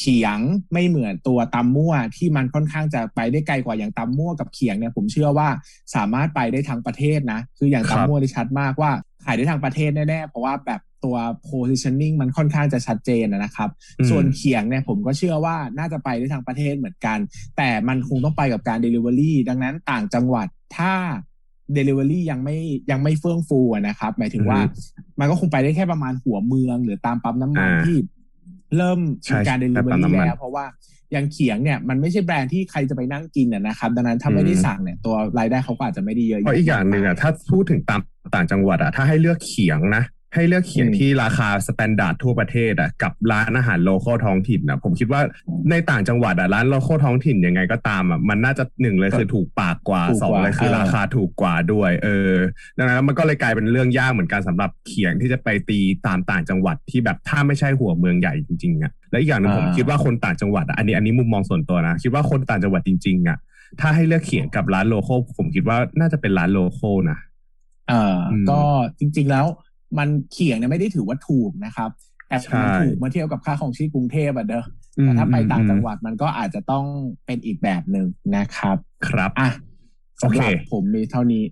Speaker 2: เขียงไม่เหมือนตัวตำมั่วที่มันค่อนข้างจะไปได้ไกลกว่าอย่างตำมั่วกับเขียงเนี่ยผมเชื่อว่าสามารถไปได้ทั้งประเทศนะ คืออย่าง
Speaker 3: ครับ
Speaker 2: ตำมั่วที่ชัดมากว่าขายได้ทั้งประเทศแน่ๆ เพราะว่าแบบตัว positioning มันค่อนข้างจะชัดเจนนะครับ
Speaker 3: อืม
Speaker 2: ส่วนเขียงเนี่ยผมก็เชื่อว่าน่าจะไปได้ทั้งประเทศเหมือนกัน แต่มันคงต้องไปกับการ Delivery ดังนั้นต่างจังหวัดถ้า Delivery ยังไม่ยังไม่เฟื่องฟูอะนะครับ หมายถึงว่า มันก็คงไปได้แค่ประมาณหัวเมือง หรือตามปั๊มน้ำมัน
Speaker 3: อ่า
Speaker 2: ที่ เริ่ม
Speaker 3: ใช่
Speaker 2: มีการ
Speaker 3: แต่
Speaker 2: Delivery
Speaker 3: ปั๊มน้ำมัน
Speaker 2: แล้ว เพราะว่าอย่างเขียงเนี่ยมันไม่ใช่แบรนด์ที่ใครจะไปนั่งกินอะนะครับ ดังนั้นถ้าไม่ได้
Speaker 3: อืม
Speaker 2: สั่งเนี่ยตัวรายได้เขาก็อาจจะไม่ได้เยอะ
Speaker 3: เพราะอีกอย่างหนึ่งอะถ้าพูดถึงตามต่างจังหวัดอะถ้าให้เลือกเขียงนะ ให้เลือกเขียง
Speaker 2: อืม
Speaker 3: ที่ราคา standard ทั่วประเทศอะกับร้านอาหาร local ท้องถิ่นอะผมคิดว่าในต่างจังหวัดอะร้าน local ท้องถิ่นยังไงก็ตามอะมันน่าจะหนึ่งเลยคือถูกปากกว่า
Speaker 2: ถูกกว่า
Speaker 3: สองเลยคือ
Speaker 2: เออ
Speaker 3: ราคาถูกกว่าด้วย เออดังนั้นมันก็เลยกลายเป็นเรื่องยากเหมือนกันสำหรับเขียงที่จะไปตีตามต่างจังหวัดที่แบบถ้าไม่ใช่หัวเมืองใหญ่จริงๆอะและอีกอย่างหนึ่งผมคิดว่าคนต่างจังหวัดอะอันนี้อันนี้มุมมองส่วนตัวนะคิดว่าคนต่างจังหวัดจริงๆอะถ้าให้เลือกเขียงกับร้าน local ผมคิดว่าน่าจะเป็นร้าน local นะ
Speaker 2: เอ่ออ
Speaker 3: ม
Speaker 2: ก็จริง ๆแล้ว มันเขียงเนี่ยไม่ได้ถือว่าถูกนะครับแต่
Speaker 3: ใช่
Speaker 2: มันถูกเมื่อเทียบกับค่าครองชีพกรุงเทพอะเด้อแต่ถ้าไปต่างจังหวัดมันก็อาจจะต้องเป็นอีกแบบหนึ่งนะครับ
Speaker 3: ครับ
Speaker 2: อะสำหรับ
Speaker 3: โอเค
Speaker 2: ผมมีเท่านี้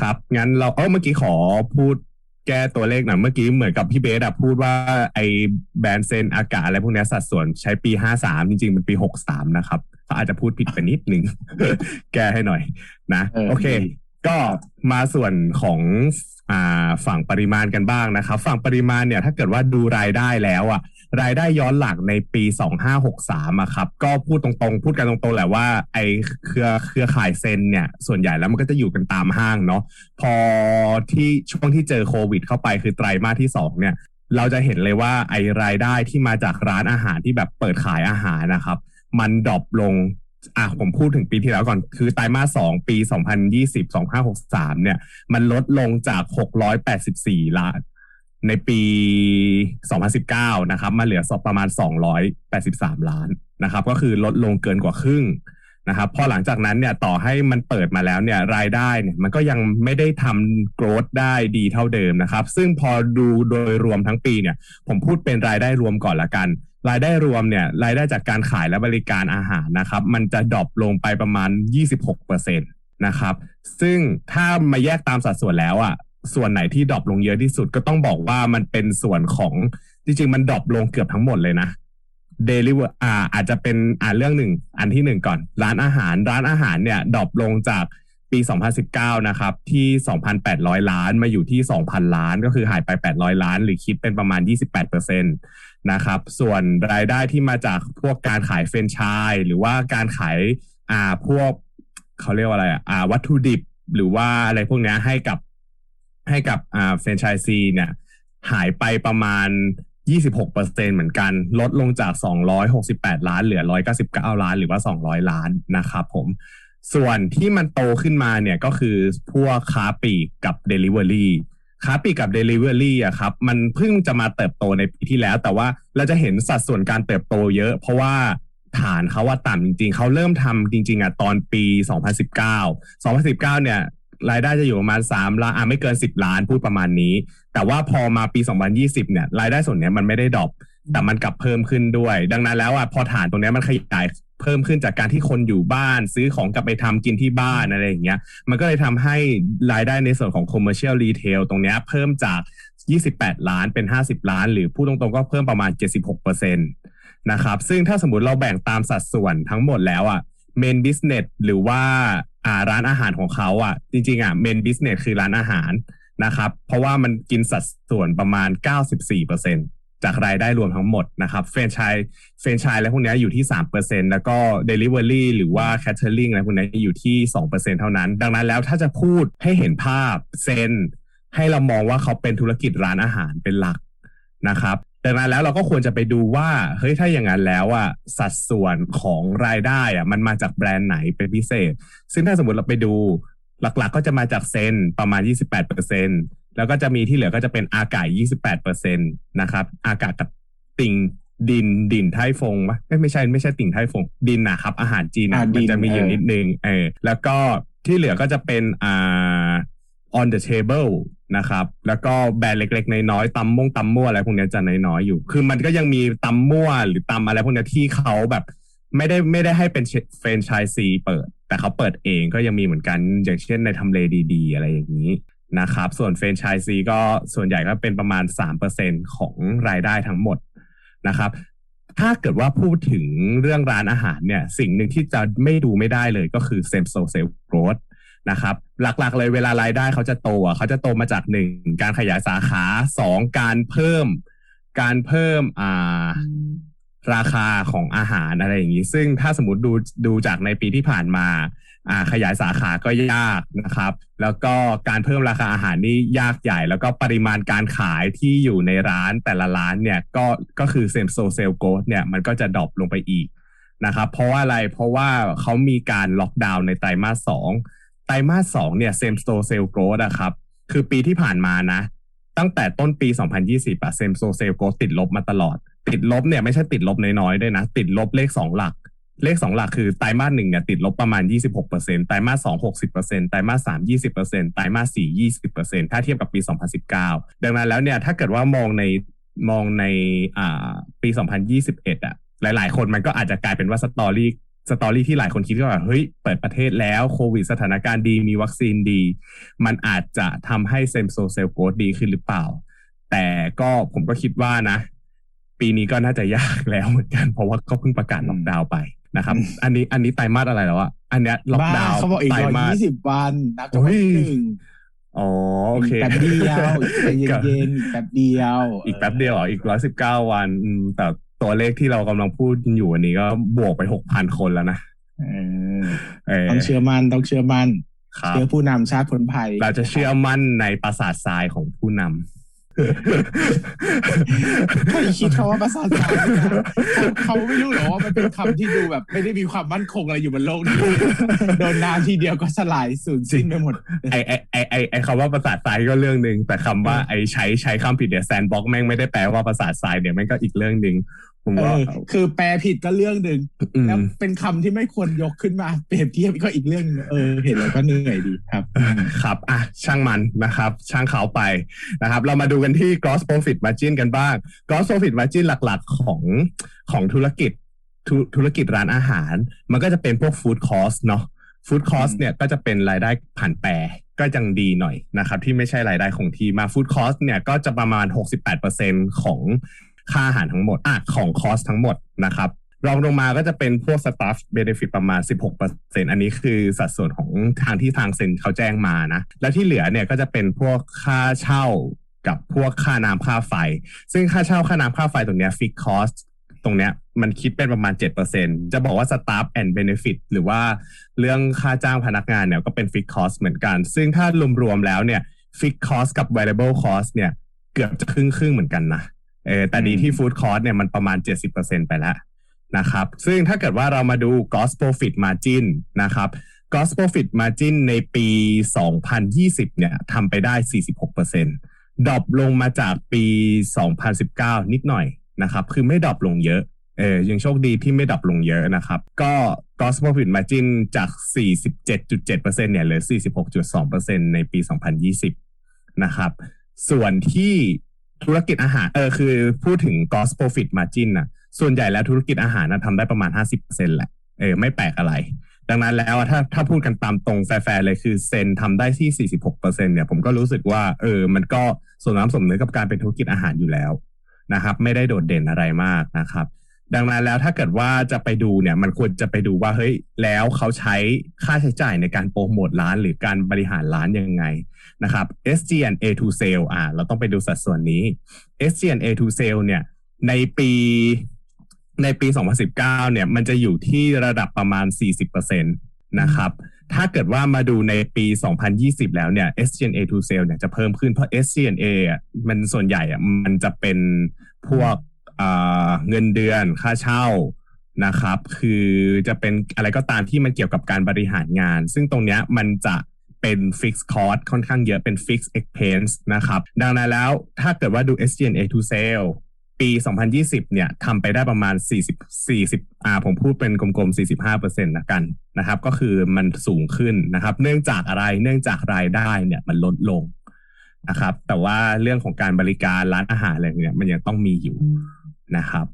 Speaker 3: ครับ งั้นเราเออเมื่อกี้ขอพูดแก้ตัวเลขหน่อยเมื่อกี้เหมือนกับพี่เบสอะพูดว่าไอแบรนด์เซนอากาศอะไรพวกเนี้ยสัดส่วนใช้ปีห้าสามจริงๆ มันปีหกสามนะครับเขาอาจจะพูดผิดไปนิดนึง แก้ให้หน่อยนะ
Speaker 2: เออ
Speaker 3: โอเค
Speaker 2: ดี
Speaker 3: ก็มาส่วนของอ่าฝั่งปริมาณกันบ้างนะครับ ฝั่งปริมาณเนี่ยถ้าเกิดว่าดูรายได้แล้วอะรายได้ย้อนหลังในปี 2563อะครับ ก็พูดตรงๆ พูดกันตรงๆแหละว่าไอเครือเครือข่ายเซนเนี่ย ส่วนใหญ่แล้วมันก็จะอยู่กันตามห้างเนาะพอที่ช่วงที่เจอโควิดเข้าไปคือไตรมาสที่สองเนี่ย เราจะเห็นเลยว่าไอรายได้ที่มาจากร้านอาหารที่แบบเปิดขายอาหารนะครับ มันดรอปลง อะผมพูดถึงปีที่แล้วก่อนคือไตรมาสสองปี 2020 2563 เนี่ย มันลดลงจาก 684 ล้าน ในปี 2019 นะครับ มาเหลือประมาณ 283 ล้านนะครับ ก็คือลดลงเกินกว่าครึ่งนะครับพอหลังจากนั้นเนี่ยต่อให้มันเปิดมาแล้วเนี่ยรายได้เนี่ยมันก็ยังไม่ได้ทำ growth ได้ดีเท่าเดิมนะครับ ซึ่งพอดูโดยรวมทั้งปีเนี่ย ผมพูดเป็นรายได้รวมก่อนละกัน รายได้รวมเนี่ยรายได้จากการขายและบริการอาหารนะครับ มันจะดรอปลงไปประมาณ 26%นะครับ ซึ่งถ้ามาแยกตามสัดส่วนแล้วอะส่วนไหนที่ drop ลงเยอะที่สุดก็ต้องบอกว่ามันเป็นส่วนของจริงๆมัน drop ลงเกือบทั้งหมดเลยนะเดลิเวอร์อ่าอาจจะเป็นอ่าเรื่องหนึ่งอันที่หนึ่งก่อน ร้านอาหารร้านอาหารเนี่ย drop ลงจากปี 2019 นะครับที่ 2,800 ล้านมาอยู่ที่ 2,000 ล้าน ก็คือหายไป 800 ล้าน หรือคิดเป็นประมาณ 28% นะครับ ส่วนรายได้ที่มาจากพวกการขายแฟรนไชส์ส์หรือว่าการขายอ่าพวกเขาเรียกว่าอะไรอ่าวัตถุดิบหรือว่าอะไรพวกนี้ให้กับให้กับอ่าเฟรนไชส์ซีเนี่ย หายไปประมาณ 26%เหมือนกัน ลดลงจาก 268 ล้าน เหลือ 199 ล้าน หรือว่า 200 ล้านนะครับผมส่วนที่มันโตขึ้นมาเนี่ยก็คือพวกค้าปลีกกับ Delivery ค้าปลีกกับ Delivery อะครับ มันเพิ่งจะมาเติบโตในปีที่แล้ว แต่ว่าเราจะเห็นสัดส่วนการเติบโตเยอะ เพราะว่าฐานเขาว่าต่ำจริง ๆ เขาเริ่มทำจริง ๆอะตอนปี 2019 2019 เนี่ยรายได้จะอยู่ประมาณ 3 ล้านอะไม่เกิน 10 ล้านพูดประมาณนี้ แต่ว่าพอมาปี 2020 เนี่ยรายได้ส่วนเนี้ยมันไม่ได้ดรอปแต่มันกลับเพิ่มขึ้นด้วย ดังนั้นแล้วอะพอฐานตรงเนี้ยมันขยาย เพิ่มขึ้นจากการที่คนอยู่บ้าน ซื้อของกลับไปทำกินที่บ้านอะไรอย่างเงี้ยมันก็เลยทำให้รายได้ในส่วนของ commercial retail ตรงเนี้ยเพิ่มจาก 28 ล้านเป็น 50 ล้าน หรือพูดตรงๆก็เพิ่มประมาณ 76%นะครับซึ่งถ้าสมมติเราแบ่งตามสัดส่วนทั้งหมดแล้วอะ main business หรือว่าอ่าร้านอาหารของเขาอะ จริงๆอะ main business คือร้านอาหารนะครับ เพราะว่ามันกินสัดส่วนประมาณ 94% จากรายได้รวมทั้งหมดนะครับแฟรนไชส์แฟรนไชส์และพวกนี้อยู่ที่ 3%แล้วก็ Delivery หรือว่า Catering อะไรพวกนี้อยู่ที่ 2%เท่านั้น ดังนั้นแล้วถ้าจะพูดให้เห็นภาพเซนให้เรามองว่าเขาเป็นธุรกิจร้านอาหารเป็นหลักนะครับดังนั้นแล้วเราก็ควรจะไปดูว่าเฮ้ยถ้าอย่างนั้นแล้วอะสัดส่วนของรายได้อะมันมาจากแบรนด์ไหนเป็นพิเศษ ซึ่งถ้าสมมติเราไปดูหลักๆก็จะมาจากเซนประมาณ 28% แล้วก็จะมีที่เหลือก็จะเป็นอากาศ28%นะครับ อากาศกับติ่งดินดินไทฟงปะไม่ไม่ใช่ไม่ใช่ติ่งไทฟง ดินนะครับ อาหารจีนนะ
Speaker 2: อ่าดิ
Speaker 3: มัน
Speaker 2: น
Speaker 3: จะมีอยู่
Speaker 2: เออ
Speaker 3: นิดนึงเออแล้วก็ที่เหลือก็จะเป็นอ่า On the Table นะครับ แล้วก็แบรนด์เล็ก ๆ น้อยๆตำมั่วตำมั่วอะไรพวกเนี้ยจะน้อยๆอยู่ คือมันก็ยังมีตำมั่วหรือตำอะไรพวกเนี้ยที่เขาแบบ ไม่ได้ไม่ได้ให้เป็นเฟรนไชส์ซีเปิด แต่เขาเปิดเองก็ยังมีเหมือนกันอย่างเช่นในทำเลดี ๆ อะไรอย่างนี้ นะครับ ส่วนเฟรนไชส์ซีก็ส่วนใหญ่ก็เป็นประมาณ 3%ของรายได้ทั้งหมดนะครับ ถ้าเกิดว่าพูดถึงเรื่องร้านอาหารเนี่ย สิ่งหนึ่งที่จะไม่ดูไม่ได้เลยก็คือ same store sales growth นะครับ หลักๆเลยเวลารายได้เขาจะโตอะเขาจะโตมาจากหนึ่งการขยายสาขาสองการเพิ่ม การเพิ่มอ่า ราคาของอาหารอะไรอย่างนี้ ซึ่งถ้าสมมติดูดูจากในปีที่ผ่านมาขยายสาขาก็ยากนะครับ แล้วก็การเพิ่มราคาอาหารนี่ยากใหญ่ แล้วก็ปริมาณการขายที่อยู่ในร้านแต่ละร้านเนี่ยก็ก็คือ same store sales growth เนี่ยมันก็จะ drop ลงไปอีกนะครับ เพราะว่าอะไรเพราะว่าเขามีการล็อกดาวน์ในไตรมาสสองไตรมาสสองเนี่ย same store sales growth อะครับ คือปีที่ผ่านมานะ ตั้งแต่ต้นปี 2020อะ same store sales growth ติดลบมาตลอด ติดลบเนี่ยไม่ใช่ติดลบน้อยๆด้วยนะ ติดลบเลขสองหลัก เลขสองหลักคือไตรมาสหนึ่งเนี่ยติดลบประมาณ 26%ไตรมาสสอง60%ไตรมาสสาม20%ไตรมาสสี่20%ถ้าเทียบกับปี2019ดังนั้นแล้วเนี่ยถ้าเกิดว่ามองในมองในอ่าปี2021อะหลาย ๆ คนมันก็อาจจะกลายเป็นว่า story story ที่หลายคนคิดว่าเฮ้ย เปิดประเทศแล้วโควิดสถานการณ์ดีมีวัคซีนดี มันอาจจะทำให้ same store sales growth ดีขึ้นหรือเปล่า แต่ก็ผมก็คิดว่านะ ปีนี้ก็น่าจะยากแล้วเหมือนกัน เพราะว่าก็เพิ่งประกาศล็อกดาวน์ไปนะครับ
Speaker 2: อืม
Speaker 3: อันนี้อันนี้ไตรมาสอะไรแล้วอะอันเนี้ยล็อก
Speaker 2: บ้า
Speaker 3: ดาวน์
Speaker 2: เขาบอกอีก
Speaker 3: ไตร
Speaker 2: ร้อย
Speaker 3: มาส
Speaker 2: ยี่สิบวันนับจาก
Speaker 3: โอ้
Speaker 2: วัน
Speaker 3: ย
Speaker 2: ที่หนึ่ง
Speaker 3: อ๋อโอเค
Speaker 2: แป๊บเดียวใจเย็นๆแป๊บเดียว
Speaker 3: อีกแป๊บเดียวเหรออีกร้อยสิบเก้าวันอืมแต่ตัวเลขที่เรากำลังพูดอยู่วันนี้ก็บวกไปหกพันคนแล้วนะ
Speaker 2: เออ
Speaker 3: เออ
Speaker 2: ต้องเชื่อมั่นต้องเชื่อมั่น
Speaker 3: ครับ
Speaker 2: เชื่อผู้นำชาติพ้นภัย
Speaker 3: เราจะเชื่อมั่นในปราสาททรายของผู้นำ
Speaker 2: ไม่คิดเขาว่าภาษาไทยนะเขาเขาไม่รู้หรอกว่ามันเป็นคำที่ดูแบบไม่ได้มีความมั่นคงอะไรอยู่บนโลกนี้โดนน้ำทีเดียวก็สลายสูญสิ้นไปหมด
Speaker 3: ไอไอไอไอไอคำว่าประสาททรายก็เรื่องหนึ่งแต่คำว่าไอใช้ใช้คำผิดเดี๋ยวแซนบ็อกแม่งไม่ได้แปลว่าประสาททรายเดี๋ยวแม่งก็อีกเรื่องหนึ่ง ผม
Speaker 2: เอ
Speaker 3: ว่า
Speaker 2: อคือแปลผิดก็เรื่องหนึ่ง
Speaker 3: อืม
Speaker 2: แล้วเป็นคำที่ไม่ควรยกขึ้นมา เปรียบเทียบก็อีกเรื่องหนึ่งเออเห็นแล้วก็เหนื่อยดีครับอืม
Speaker 3: ครับอะช่างมันนะครับ ช่างเขาไปนะครับ เรามาดูกันที่ gross profit margin กันบ้าง gross profit margin หลักๆของของธุรกิจธุธุรกิจร้านอาหาร มันก็จะเป็นพวก food cost เนาะ food cost
Speaker 2: อืม
Speaker 3: เนี่ยก็จะเป็นรายได้ผ่านแปรก็ยังดีหน่อยนะครับ ที่ไม่ใช่รายได้คงที่มา food cost เนี่ยก็จะประมาณ 68%ของ ค่าอาหารทั้งหมดอะของ cost ทั้งหมดนะครับรองลงมาก็จะเป็นพวก staff benefit ประมาณ 16%อันนี้คือสัดส่วนของทางที่ทางเซ็นเขาแจ้งมานะ แล้วที่เหลือเนี่ยก็จะเป็นพวกค่าเช่ากับพวกค่าน้ำค่าไฟ ซึ่งค่าเช่าค่าน้ำค่าไฟตรงเนี้ย fixed cost ตรงเนี้ยมันคิดเป็นประมาณ 7%จะบอกว่า staff and benefit หรือว่าเรื่องค่าจ้างพนักงานเนี่ยก็เป็น fixed cost เหมือนกัน ซึ่งถ้ารวมๆแล้วเนี่ย fixed cost กับ variable cost เนี่ยเกือบจะครึ่งครึ่งๆเหมือนกันนะ เออแต่ดีที่ food cost เนี่ยมันประมาณ 70%ไปแล้วนะครับ ซึ่งถ้าเกิดว่าเรามาดู gross profit margin นะครับ gross profit margin ในปี 2020 เนี่ยทำไปได้ 46% drop ลงมาจากปี 2019 นิดหน่อยนะครับ คือไม่ drop ลงเยอะเออยังโชคดีที่ไม่ drop ลงเยอะนะครับ ก็ gross profit margin จาก 47.7%เนี่ยเหลือ 46.2%ในปี 2020 นะครับ ส่วนที่ ธุรกิจอาหารเออคือพูดถึง gross profit margin นะส่วนใหญ่แล้วธุรกิจอาหารนะทำได้ประมาณ 50%แหละเออไม่แปลกอะไร ดังนั้นแล้วถ้าถ้าพูดกันตามตรงแฟร์ๆเลยคือเซนทำได้ที่ 46%เนี่ยผมก็รู้สึกว่าเออมันก็สมน้ำสมเนื้อกับการเป็นธุรกิจอาหารอยู่แล้วนะครับ ไม่ได้โดดเด่นอะไรมากนะครับ ดังนั้นแล้วถ้าเกิดว่าจะไปดูเนี่ยมันควรจะไปดูว่าเฮ้ยแล้วเขาใช้ค่าใช้จ่ายในการโปรโมทร้านหรือการบริหารร้านยังไงนะครับ SG&A to sale อ่าเราต้องไปดูสัดส่วนนี้ SG&A to sale เนี่ยในปีในปี 2019 เนี่ยมันจะอยู่ที่ระดับประมาณ 40%นะครับ ถ้าเกิดว่ามาดูในปี 2020 แล้วเนี่ย S G N A to sale เนี่ยจะเพิ่มขึ้นเพราะ S G N A อะมันส่วนใหญ่อะมันจะเป็นพวก เงินเดือนค่าเช่านะครับ คือจะเป็นอะไรก็ตามที่มันเกี่ยวกับการบริหารงาน ซึ่งตรงเนี้ยมันจะเป็น fixed cost ค่อนข้างเยอะเป็น fixed expense นะครับ ดังนั้นแล้วถ้าเกิดว่าดู SG&A to sale ปี 2020 เนี่ยทำไปได้ประมาณ 40 40อ่าผมพูดเป็นกลมๆ 45%นะกันนะครับ ก็คือมันสูงขึ้นนะครับ เนื่องจากอะไรเนื่องจากรายได้เนี่ยมันลดลงนะครับ แต่ว่าเรื่องของการบริการร้านอาหารอะไรเนี่ยมันยังต้องมีอยู่ นะครับ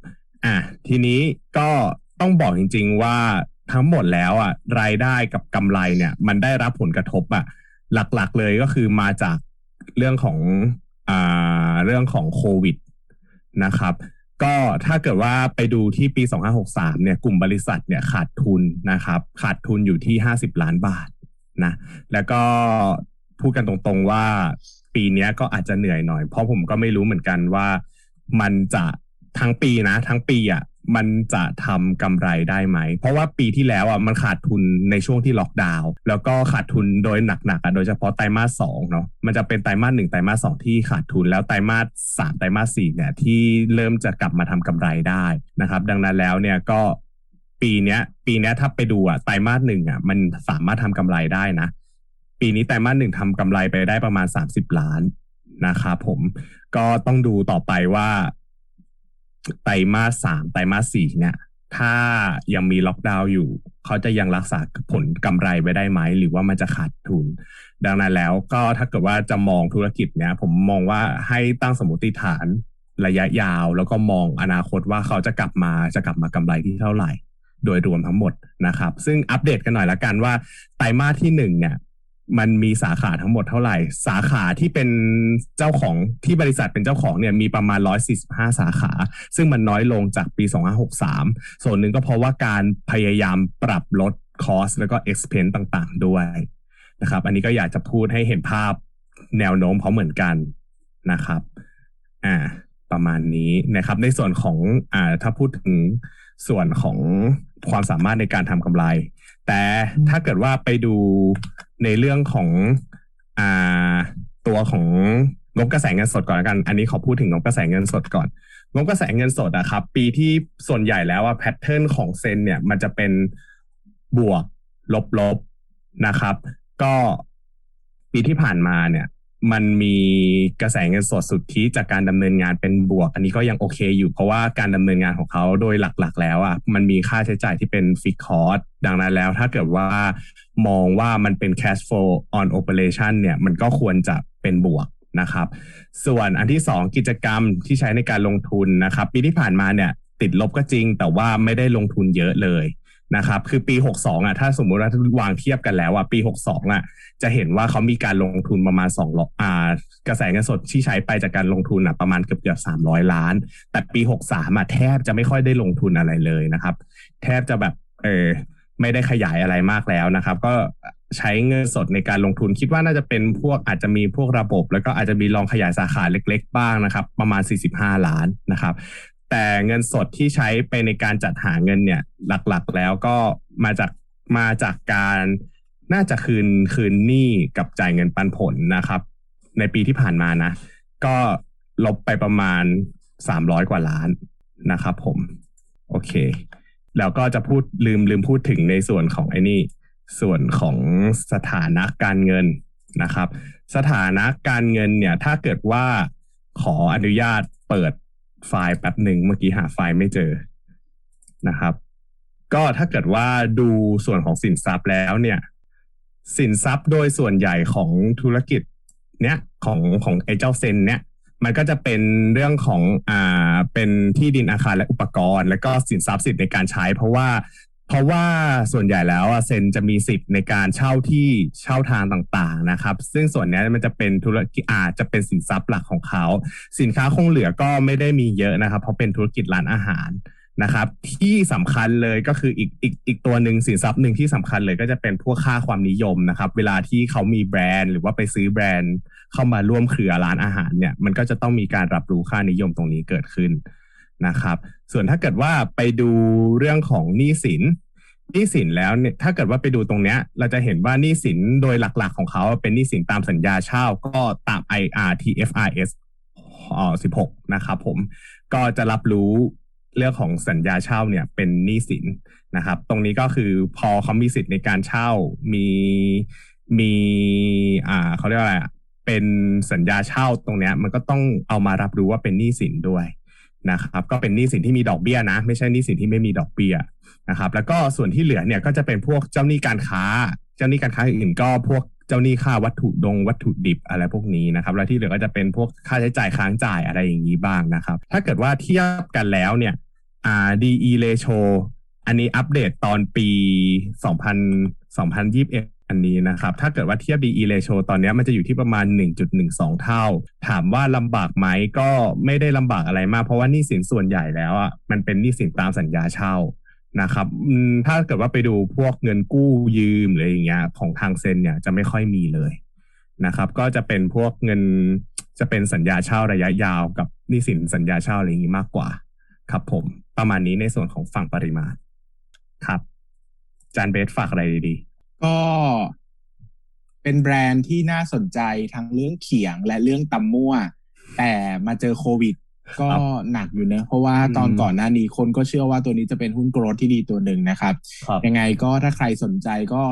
Speaker 3: อะทีนี้ก็ต้องบอกจริง ๆว่าทั้งหมดแล้วอะรายได้กับกำไรเนี่ย มันได้รับผลกระทบอะหลักๆเลยก็คือมาจากเรื่องของอ่าเรื่องของโควิดนะครับ ก็ถ้าเกิดว่าไปดูที่ปี 2563 เนี่ยกลุ่มบริษัทเนี่ยขาดทุนนะครับ ขาดทุนอยู่ที่ 50 ล้านบาทนะแล้วก็พูดกันตรงๆว่าปีนี้ก็อาจจะเหนื่อยหน่อย เพราะผมก็ไม่รู้เหมือนกันว่ามันจะ ทั้งปีนะ ทั้งปีอะมันจะทำกำไรได้ไหม เพราะว่าปีที่แล้วอะมันขาดทุนในช่วงที่ล็อกดาวน์แล้วก็ขาดทุนโดยหนักๆอะโดยเฉพาะไตรมาสสองเนาะมันจะเป็นไตรมาสหนึ่งไตรมาสสองที่ขาดทุนแล้วไตรมาสสามไตรมาสสี่เนี่ยที่เริ่มจะกลับมาทำกำไรได้นะครับ ดังนั้นแล้วเนี่ยก็ปีเนี้ย ปีเนี้ยถ้าไปดูอะไตรมาสหนึ่งอะมันสามารถทำกำไรได้นะ ปีนี้ไตรมาสหนึ่งทำกำไรไปได้ประมาณสามสิบล้านนะครับผมก็ต้องดูต่อไปว่า ไตรมาสสามไตรมาสสี่เนี่ย ถ้ายังมีล็อกดาวน์อยู่ เขาจะยังรักษาผลกำไรไว้ได้ไหม หรือว่ามันจะขาดทุน ดังนั้นแล้วก็ถ้าเกิดว่าจะมองธุรกิจเนี้ยผมมองว่าให้ตั้งสมมติฐานระยะยาว แล้วก็มองอนาคตว่าเขาจะกลับมาจะกลับมากำไรที่เท่าไหร่ โดยรวมทั้งหมดนะครับ ซึ่งอัปเดตกันหน่อยละกันว่าไตรมาสที่หนึ่งเนี่ย มันมีสาขาทั้งหมดเท่าไหร่ สาขาที่เป็นเจ้าของที่บริษัทเป็นเจ้าของเนี่ยมีประมาณ 145 สาขา ซึ่งมันน้อยลงจากปี 2563 ส่วนหนึ่งก็เพราะว่าการพยายามปรับลดคอสแล้วก็ expense ต่างๆ ด้วยนะครับ อันนี้ก็อยากจะพูดให้เห็นภาพแนวโน้มเขาเหมือนกันนะครับ อ่า ประมาณนี้นะครับ ในส่วนของ อ่า ถ้าพูดถึงส่วนของความสามารถในการทำกำไร แต่ถ้าเกิดว่าไปดู ในเรื่องของอ่าตัวของงบกระแสเงินสดก่อนละกัน อันนี้ขอพูดถึงงบกระแสเงินสดก่อนงบกระแสเงินสดอะครับ ปีที่ส่วนใหญ่แล้วอะแพทเทิร์นของเซนเนี่ยมันจะเป็นบวกลบลบนะครับ ก็ปีที่ผ่านมาเนี่ย มันมีกระแสเงินสดสุทธิจากการดำเนินงานเป็นบวก อันนี้ก็ยังโอเคอยู่เพราะว่าการดำเนินงานของเขาโดยหลักๆ แล้วอะมันมีค่าใช้จ่ายที่เป็นฟิกคอร์สดังนั้นแล้ว ถ้าเกิดว่า มองว่ามันเป็น cash flow on operation เนี่ยมันก็ควรจะเป็นบวกนะครับ ส่วนอันที่ 2 กิจกรรมที่ใช้ในการลงทุนนะครับ ปีที่ผ่านมาเนี่ยติดลบก็จริง แต่ว่าไม่ได้ลงทุนเยอะเลยนะครับ คือปี 62อะถ้าสมมุติว่าวางเทียบกันแล้วอะปี 62อะจะเห็นว่าเขามีการลงทุนประมาณ2อ่ากระแสเงินสดที่ใช้ไปจากการลงทุนอะประมาณเกือบเกือบ300 ล้าน แต่ปี 63อะแทบจะไม่ค่อยได้ลงทุนอะไรเลยนะครับ แทบจะแบบเออ ไม่ได้ขยายอะไรมากแล้วนะครับ ก็ใช้เงินสดในการลงทุนคิดว่าน่าจะเป็นพวกอาจจะมีพวกระบบ แล้วก็อาจจะมีลองขยายสาขาเล็ก ๆ บ้างนะครับ ประมาณ 45 ล้านนะครับ แต่เงินสดที่ใช้ไปในการจัดหาเงินเนี่ยหลักๆแล้วก็มาจากมาจากการน่าจะคืนคืนหนี้กับจ่ายเงินปันผลนะครับ ในปีที่ผ่านมานะ ก็ลบไปประมาณ 300 กว่าล้านนะครับผม โอเค แล้วก็จะพูดลืมลืมพูดถึงในส่วนของไอ้นี่ส่วนของสถานะการเงินนะครับ สถานะการเงินเนี่ย ถ้าเกิดว่าขออนุญาตเปิดไฟล์แป๊บหนึ่งเมื่อกี้หาไฟล์ไม่เจอนะครับ ก็ถ้าเกิดว่าดูส่วนของสินทรัพย์แล้วเนี่ย สินทรัพย์โดยส่วนใหญ่ของธุรกิจเนี้ยของของไอ้เจ้าเซน เนี้ย มันก็จะเป็นเรื่องของอ่าเป็นที่ดินอาคารและอุปกรณ์ และก็สินทรัพย์สิทธิ์ในการใช้ เพราะว่า เพราะว่าส่วนใหญ่แล้วเซนจะมีสิทธิ์ในการเช่าที่เช่าทางต่างๆนะครับ ซึ่งส่วนนี้มันจะเป็นธุรกิจอาจจะเป็นสินทรัพย์หลักของเขา สินค้าคงเหลือก็ไม่ได้มีเยอะนะครับ เพราะเป็นธุรกิจร้านอาหาร นะครับที่สำคัญเลยก็คืออีกอีกอีกตัวหนึ่งสินทรัพย์หนึ่งที่สำคัญเลยก็จะเป็นพวกค่าความนิยมนะครับ เวลาที่เขามีแบรนด์หรือว่าไปซื้อแบรนด์เข้ามาร่วมเครือร้านอาหารเนี่ยมันก็จะต้องมีการรับรู้ค่านิยมตรงนี้เกิดขึ้นนะครับ ส่วนถ้าเกิดว่าไปดูเรื่องของหนี้สินหนี้สินแล้วเนี่ยถ้าเกิดว่าไปดูตรงเนี้ย เราจะเห็นว่าหนี้สินโดยหลักๆ ของเขาเป็นหนี้สินตามสัญญาเช่าก็ตาม IRTFRS อ๋อ16 นะครับผมก็จะรับรู้ เรื่องของสัญญาเช่าเนี่ยเป็นหนี้สินนะครับ ตรงนี้ก็คือพอเขามีสิทธิ์ในการเช่ามีมีอ่าเขาเรียกว่าอะไรเป็นสัญญาเช่าตรงเนี้ยมันก็ต้องเอามารับรู้ว่าเป็นหนี้สินด้วยนะครับ ก็เป็นหนี้สินที่มีดอกเบี้ยนะ ไม่ใช่หนี้สินที่ไม่มีดอกเบี้ยนะครับ แล้วก็ส่วนที่เหลือเนี่ยก็จะเป็นพวกเจ้าหนี้การค้า เจ้าหนี้การค้าอื่นก็พวก เจ้าหนี้ค่าวัตถุดงวัตถุดิบอะไรพวกนี้นะครับแล้วที่เหลือก็จะเป็นพวกค่าใช้จ่ายค้างจ่ายอะไรอย่างนี้บ้างนะครับ ถ้าเกิดว่าเทียบกันแล้วเนี่ยอ่า DE ratio อันนี้อัปเดตตอนปี 2000 2021 อันนี้นะครับ ถ้าเกิดว่าเทียบ DE ratio ตอนนี้มันจะอยู่ที่ประมาณ 1.12 เท่า ถามว่าลำบากไหมก็ไม่ได้ลำบากอะไรมาก เพราะว่านี่สินส่วนใหญ่แล้วอะมันเป็นนี่สินตามสัญญาเช่า นะครับถ้าเกิดว่าไปดูพวกเงินกู้ยืมหรืออย่างเงี้ยของทางเซ็นเนี่ยจะไม่ค่อยมีเลยนะครับ ก็จะเป็นพวกเงินจะเป็นสัญญาเช่าระยะยาวกับนิสินสัญญาเช่าอะไรอย่างนี้มากกว่า ครับผมประมาณนี้ในส่วนของฝั่งปริมาณครับจานเบสฝากอะไรดี
Speaker 2: ก็เป็นแบรนด์ที่น่าสนใจทั้งเรื่องเขียงและเรื่องตำมั่ว แต่มาเจอโควิด ก็หนักอยู่เนะเพราะว่าตอนก่อนหน้านี้คนก็เชื่อว่าตัวนี้จะเป็นหุ้นโกรดที่ดีตัวหนึ่งนะครับ ยังไงก็ถ้าใครสนใจก็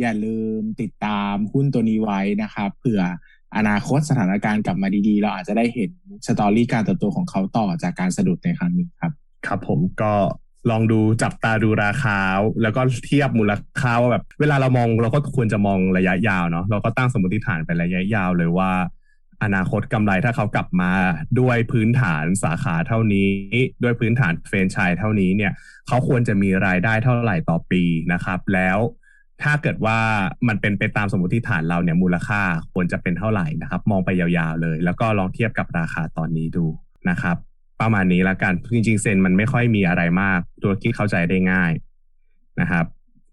Speaker 2: อย่าลืมติดตามหุ้นตัวนี้ไว้นะครับเผื่ออนาคตสถานการณ์กลับมาดีๆ เราอาจจะได้เห็นstory การเติบโตของเขาต่อจากการสะดุดในครั้งนี้ครับ
Speaker 3: ครับผมก็ลองดูจับตาดูราคา แล้วก็เทียบมูลค่าว่าแบบ เวลาเรามองเราก็ควรจะมองระยะยาวเนาะเราก็ตั้งสมมติฐานไประยะยาวเลยว่า อนาคตกำไรถ้าเขากลับมาด้วยพื้นฐานสาขาเท่านี้ ด้วยพื้นฐานแฟรนไชส์เท่านี้เนี่ยเขาควรจะมีรายได้เท่าไหร่ต่อปีนะครับ แล้วถ้าเกิดว่ามันเป็นไปตามสมมติฐานเราเนี่ยมูลค่าควรจะเป็นเท่าไหร่นะครับ มองไปยาวๆเลย แล้วก็ลองเทียบกับราคาตอนนี้ดูนะครับ ประมาณนี้ละกันจริงๆเซนมันไม่ค่อยมีอะไรมากตัวคิดเข้าใจได้ง่ายนะครับ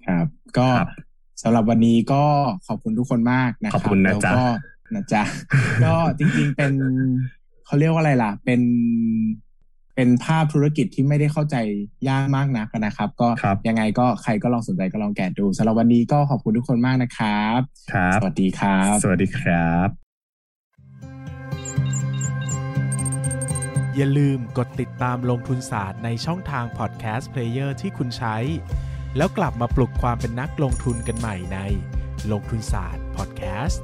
Speaker 2: ครับ ก็สำหรับวันนี้ก็ขอบคุณทุกคนมากนะครับ
Speaker 3: ขอบคุณนะจ๊ะ
Speaker 2: นะจ๊ะ ก็จริงๆเป็นเขาเรียกว่าอะไรล่ะ เป็นเป็นภาพธุรกิจที่ไม่ได้เข้าใจยากมากนักนะครับ ก็ยังไงก็ใครก็ลองสนใจก็ลองแกะดูสำหรับวันนี้ก็ขอบคุณทุกคนมากนะครครับ
Speaker 3: ครับ
Speaker 2: สวัสดีครับ
Speaker 3: สวัสดีครับ
Speaker 1: อย่าลืมกดติดตามลงทุนศาสตร์ในช่องทาง podcast player ที่คุณใช้ แล้วกลับมาปลุกความเป็นนักลงทุนกันใหม่ในลงทุนศาสตร์พอดแคสต์